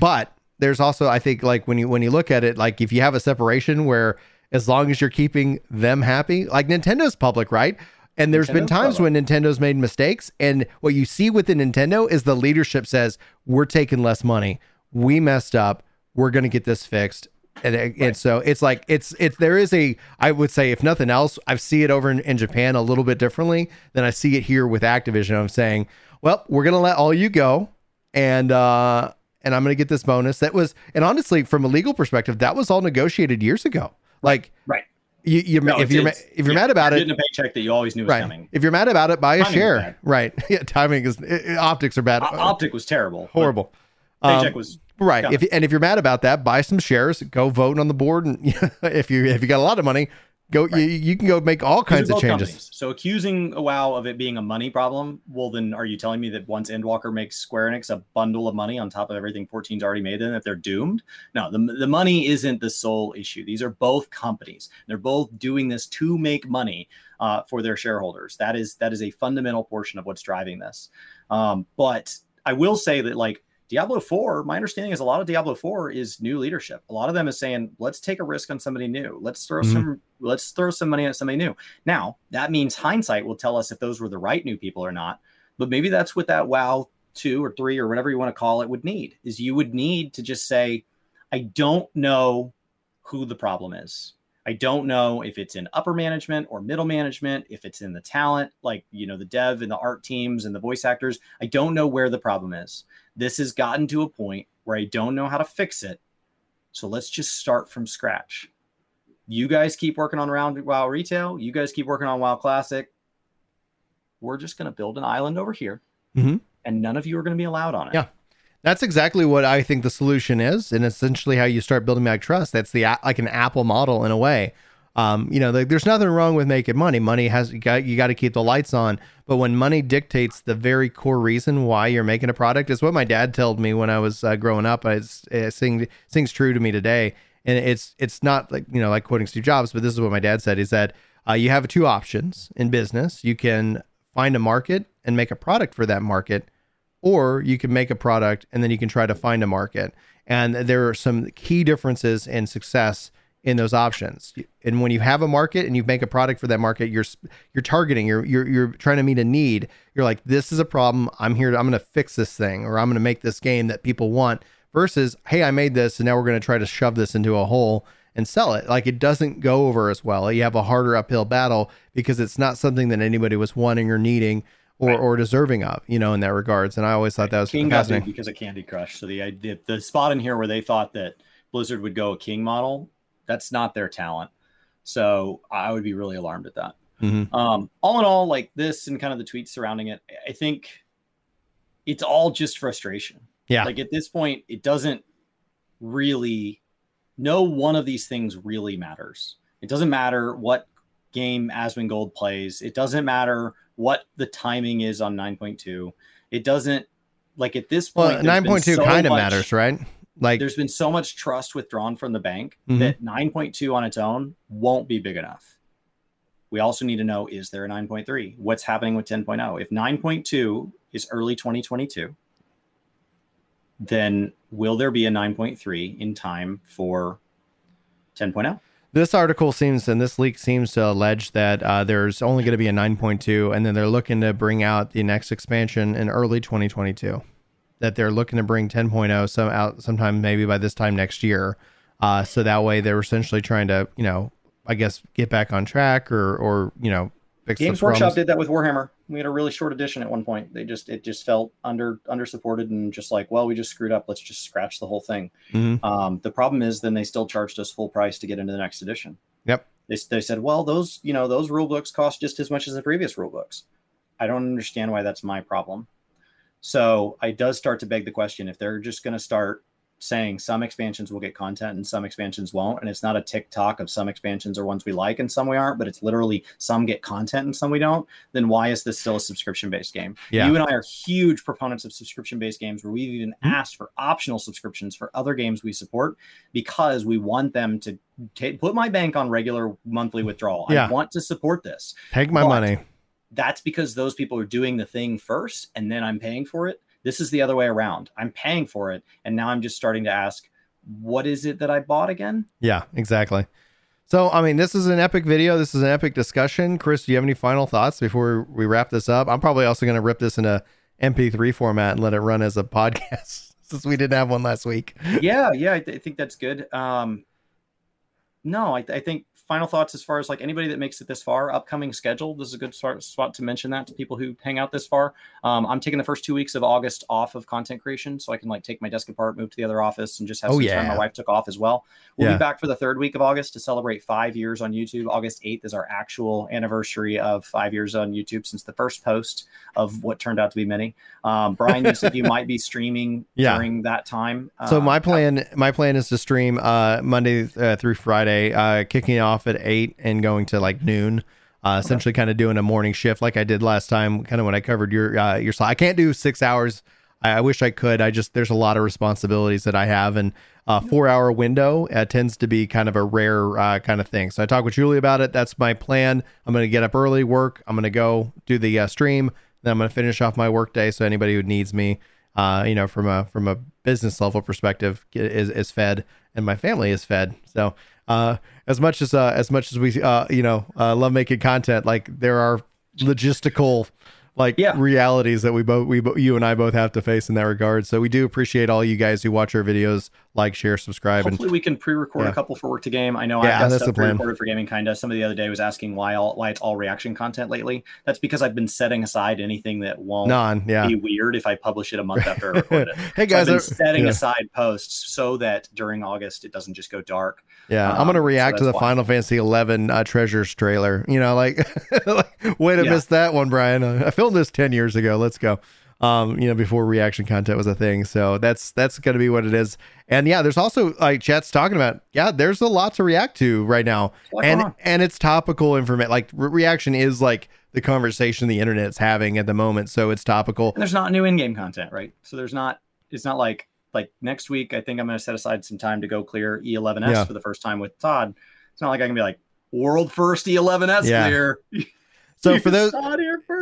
but there's also I think like when you when you look at it, like if you have a separation where as long as you're keeping them happy, like Nintendo's public, right? And there's Nintendo's been times public. when Nintendo's made mistakes, and what you see within Nintendo is the leadership says we're taking less money, we messed up we're going to get this fixed. And, right. and so it's like it's it's there is a I would say if nothing else I see it over in, in Japan a little bit differently than I see it here with Activision. I'm saying, well, we're gonna let all you go, and uh, and I'm gonna get this bonus. That was and honestly, from a legal perspective, that was all negotiated years ago. Like right. You, you no, if you're if you're mad about you're it, getting a paycheck that you always knew was right. coming. If you're mad about it, buy a share. Right. Yeah, timing is it, optics are bad. O- optic was terrible. Horrible. Paycheck um, was Right. If and if you're mad about that, buy some shares, go vote on the board, and if you if you got a lot of money, go right. you, you can go make all kinds of changes. Companies. So accusing WoW of it being a money problem, well then are you telling me that once Endwalker makes Square Enix a bundle of money on top of everything 14's already made, then that they're doomed? No, the the money isn't the sole issue. These are both companies. They're both doing this to make money uh, for their shareholders. That is that is a fundamental portion of what's driving this. Um, but I will say that like Diablo 4, my understanding is a lot of Diablo 4 is new leadership. A lot of them is saying, let's take a risk on somebody new. Let's throw mm-hmm. some let's throw some money at somebody new. Now, that means hindsight will tell us if those were the right new people or not. But maybe that's what that WoW 2 or 3 or whatever you want to call it would need. Is you would need to just say, I don't know who the problem is. I don't know if it's in upper management or middle management, if it's in the talent, like, you know, the dev and the art teams and the voice actors. I don't know where the problem is. This has gotten to a point where I don't know how to fix it. So let's just start from scratch. You guys keep working on round WoW retail. You guys keep working on WoW Classic. We're just going to build an island over here, mm-hmm. and none of you are going to be allowed on it. Yeah. That's exactly what I think the solution is, and essentially how you start building back trust. That's the like an Apple model in a way. Um, you know, like, there's nothing wrong with making money. Money has you got you got to keep the lights on, but when money dictates the very core reason why you're making a product, is what my dad told me when I was uh, growing up. It's, it sings sings true to me today, and it's it's not like you know like quoting Steve Jobs, but this is what my dad said. Is that uh, you have two options in business. You can find a market and make a product for that market or you can make a product and then you can try to find a market. And there are some key differences in success in those options. And when you have a market and you make a product for that market, you're you're targeting, you're you're you're trying to meet a need. You're like, this is a problem. I'm here. To, I'm going to fix this thing, or I'm going to make this game that people want. Versus, hey, I made this, and now we're going to try to shove this into a hole and sell it. Like it doesn't go over as well. You have a harder uphill battle because it's not something that anybody was wanting or needing or, right. or deserving of, you know, in that regards. And I always thought that was King got big because of Candy Crush. So the idea, the spot in here where they thought that Blizzard would go a King model, that's not their talent. So I would be really alarmed at that. Mm-hmm. Um, all in all, like this and kind of the tweets surrounding it, I think it's all just frustration. Yeah. Like at this point, it doesn't really, no one of these things really matters. It doesn't matter what game Asmongold plays. It doesn't matter what the timing is on 9.2. It doesn't like at this point. Well, 9.2 so kind of matters, right? Like there's been so much trust withdrawn from the bank mm-hmm. that 9.2 on its own won't be big enough. We also need to know is there a 9.3? What's happening with 10.0? If 9.2 is early 2022, then will there be a 9.3 in time for 10.0? This article seems and this leak seems to allege that uh, there's only going to be a 9.2, and then they're looking to bring out the next expansion in early 2022. That they're looking to bring 10.0 some out sometime maybe by this time next year. Uh, so that way they're essentially trying to you know I guess get back on track or or you know Games Workshop did that with Warhammer we had a really short edition at one point. They just it just felt under under supported and just like, well, we just screwed up. Let's just scratch the whole thing. Mm-hmm. Um, the problem is then they still charged us full price to get into the next edition. Yep. They, they said, well, those you know those rule books cost just as much as the previous rule books. I don't understand why that's my problem. So I does start to beg the question if they're just going to start saying some expansions will get content and some expansions won't. And it's not a TikTok of some expansions are ones we like and some we aren't, but it's literally some get content and some we don't. Then why is this still a subscription based game? Yeah. You and I are huge proponents of subscription based games where we've even mm-hmm. asked for optional subscriptions for other games we support because we want them to t- put my bank on regular monthly withdrawal. Yeah. I want to support this. Take my but money. That's because those people are doing the thing first and then I'm paying for it this is the other way around. I'm paying for it. And now I'm just starting to ask, what is it that I bought again? Yeah, exactly. So, I mean, this is an epic video. This is an epic discussion. Chris, do you have any final thoughts before we wrap this up? I'm probably also going to rip this in a MP3 format and let it run as a podcast since we didn't have one last week. Yeah, yeah, I, th- I think that's good. Um, no, I, th- I think final thoughts as far as like anybody that makes it this far, upcoming schedule. This is a good start, spot to mention that to people who hang out this far. Um, I'm taking the first two weeks of August off of content creation, so I can like take my desk apart, move to the other office, and just have oh, some yeah. time. My wife took off as well. We'll yeah. be back for the third week of August to celebrate five years on YouTube. August 8th is our actual anniversary of five years on YouTube since the first post of what turned out to be many. Um, Brian, you said you might be streaming yeah. during that time. So my um, plan, my plan is to stream uh, Monday uh, through Friday, uh, kicking off at eight and going to like noon. Uh, essentially, okay. kind of doing a morning shift like I did last time, kind of when I covered your uh, your slide. I can't do six hours. I, I, wish I could. I just there's a lot of responsibilities that I have, and uh, four hour window uh, tends to be kind of a rare uh, kind of thing. So I talked with Julie about it. That's my plan. I'm going to get up early, work. I'm going to go do the uh, stream. Then I'm going to finish off my work day. So anybody who needs me, uh, you know, from a from a business level perspective, is is fed, and my family is fed. So uh, as much as uh, as much as we uh, you know uh, love making content, like there are logistical like yeah. realities that we both we you and I both have to face in that regard. So we do appreciate all you guys who watch our videos, like, share, subscribe. Hopefully, and, we can pre-record yeah. a couple for work to game. I know yeah, I've got stuff pre-recorded for gaming kinda. Somebody the other day was asking why all why it's all reaction content lately. That's because I've been setting aside anything that won't Non, yeah. be weird if I publish it a month after I record it. hey guys, so I've been setting yeah. aside posts so that during August it doesn't just go dark. Yeah, um, I'm gonna react so to the why. Final Fantasy 11 uh, Treasures trailer. You know, like, like way to miss that one, Brian. I filmed this 10 years ago. Let's go um, you know, before reaction content was a thing. So that's that's gonna be what it is. And yeah, there's also like chat's talking about. Yeah, there's a lot to react to right now, and on. and it's topical information. Like re- reaction is like the conversation the internet's having at the moment, so it's topical. And there's not new in-game content, right? So there's not. It's not like like next week. I think I'm gonna set aside some time to go clear E11s yeah. for the first time with Todd. It's not like I can be like world first E11s yeah. clear. So for those,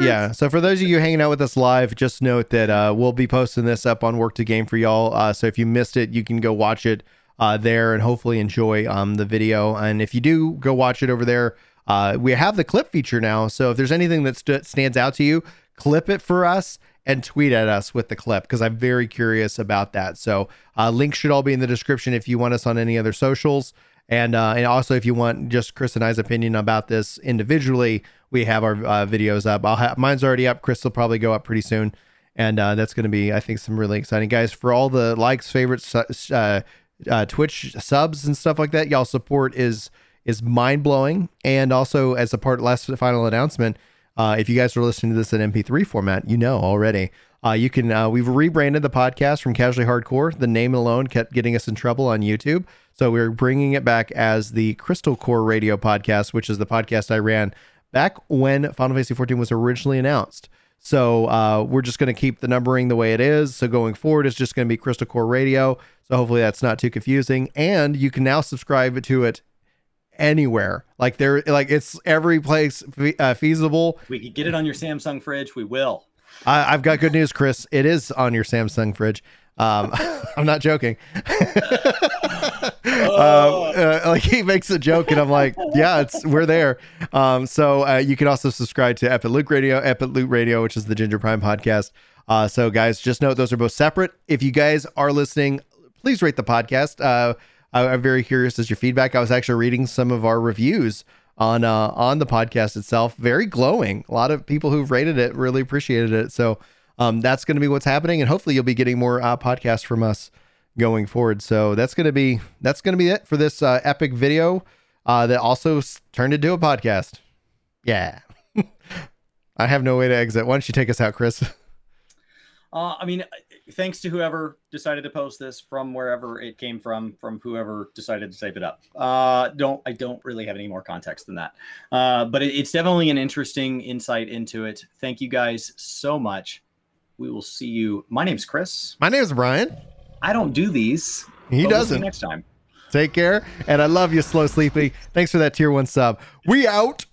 yeah. So for those of you hanging out with us live, just note that uh, we'll be posting this up on Work to Game for y'all. Uh, so if you missed it, you can go watch it uh, there and hopefully enjoy um, the video. And if you do go watch it over there, uh, we have the clip feature now. So if there's anything that st- stands out to you, clip it for us and tweet at us with the clip because I'm very curious about that. So uh, links should all be in the description if you want us on any other socials. And, uh, and also if you want just Chris and I's opinion about this individually, we have our uh, videos up. I'll have mine's already up. Chris will probably go up pretty soon, and uh, that's going to be I think some really exciting guys for all the likes, favorites, uh, uh, Twitch subs and stuff like that. Y'all support is is mind blowing, and also as a part last final announcement, uh, if you guys are listening to this in MP3 format, you know already. You can we've rebranded the podcast from Casually Hardcore. The name alone kept getting us in trouble on YouTube, so we're bringing it back as the Crystal Core Radio Podcast, which is the podcast I ran back when Final Fantasy 14 was originally announced. So uh, we're just going to keep the numbering the way it is. So going forward, it's just going to be Crystal Core Radio. So hopefully that's not too confusing. And you can now subscribe to it anywhere. Like there, like it's every place uh, feasible. We could get it on your Samsung fridge. We will. I, have got good news, Chris. It is on your Samsung fridge. Um, I'm not joking. um, uh, like he makes a joke, and I'm like, yeah, it's we're there. Um, so uh, you can also subscribe to Epic Luke Radio, Epic Loot Radio, which is the Ginger Prime podcast. Uh, so guys, just note those are both separate. If you guys are listening, please rate the podcast. Uh, I, am very curious as your feedback. I was actually reading some of our reviews on uh, on the podcast itself. Very glowing. A lot of people who've rated it really appreciated it. So um, that's going to be what's happening, and hopefully you'll be getting more uh, podcasts from us going forward. So that's going to be that's going to be it for this uh, epic video uh, that also turned into a podcast. Yeah. I have no way to exit. Why don't you take us out, Chris? Uh, I mean, thanks to whoever decided to post this from wherever it came from, from whoever decided to type it up. Uh, don't I don't really have any more context than that, uh, but it, it's definitely an interesting insight into it. Thank you guys so much. We will see you. My name's Chris. My name is Brian. I don't do these. He doesn't. We'll next time. Take care, and I love you, slow sleepy. Thanks for that tier one sub. We out.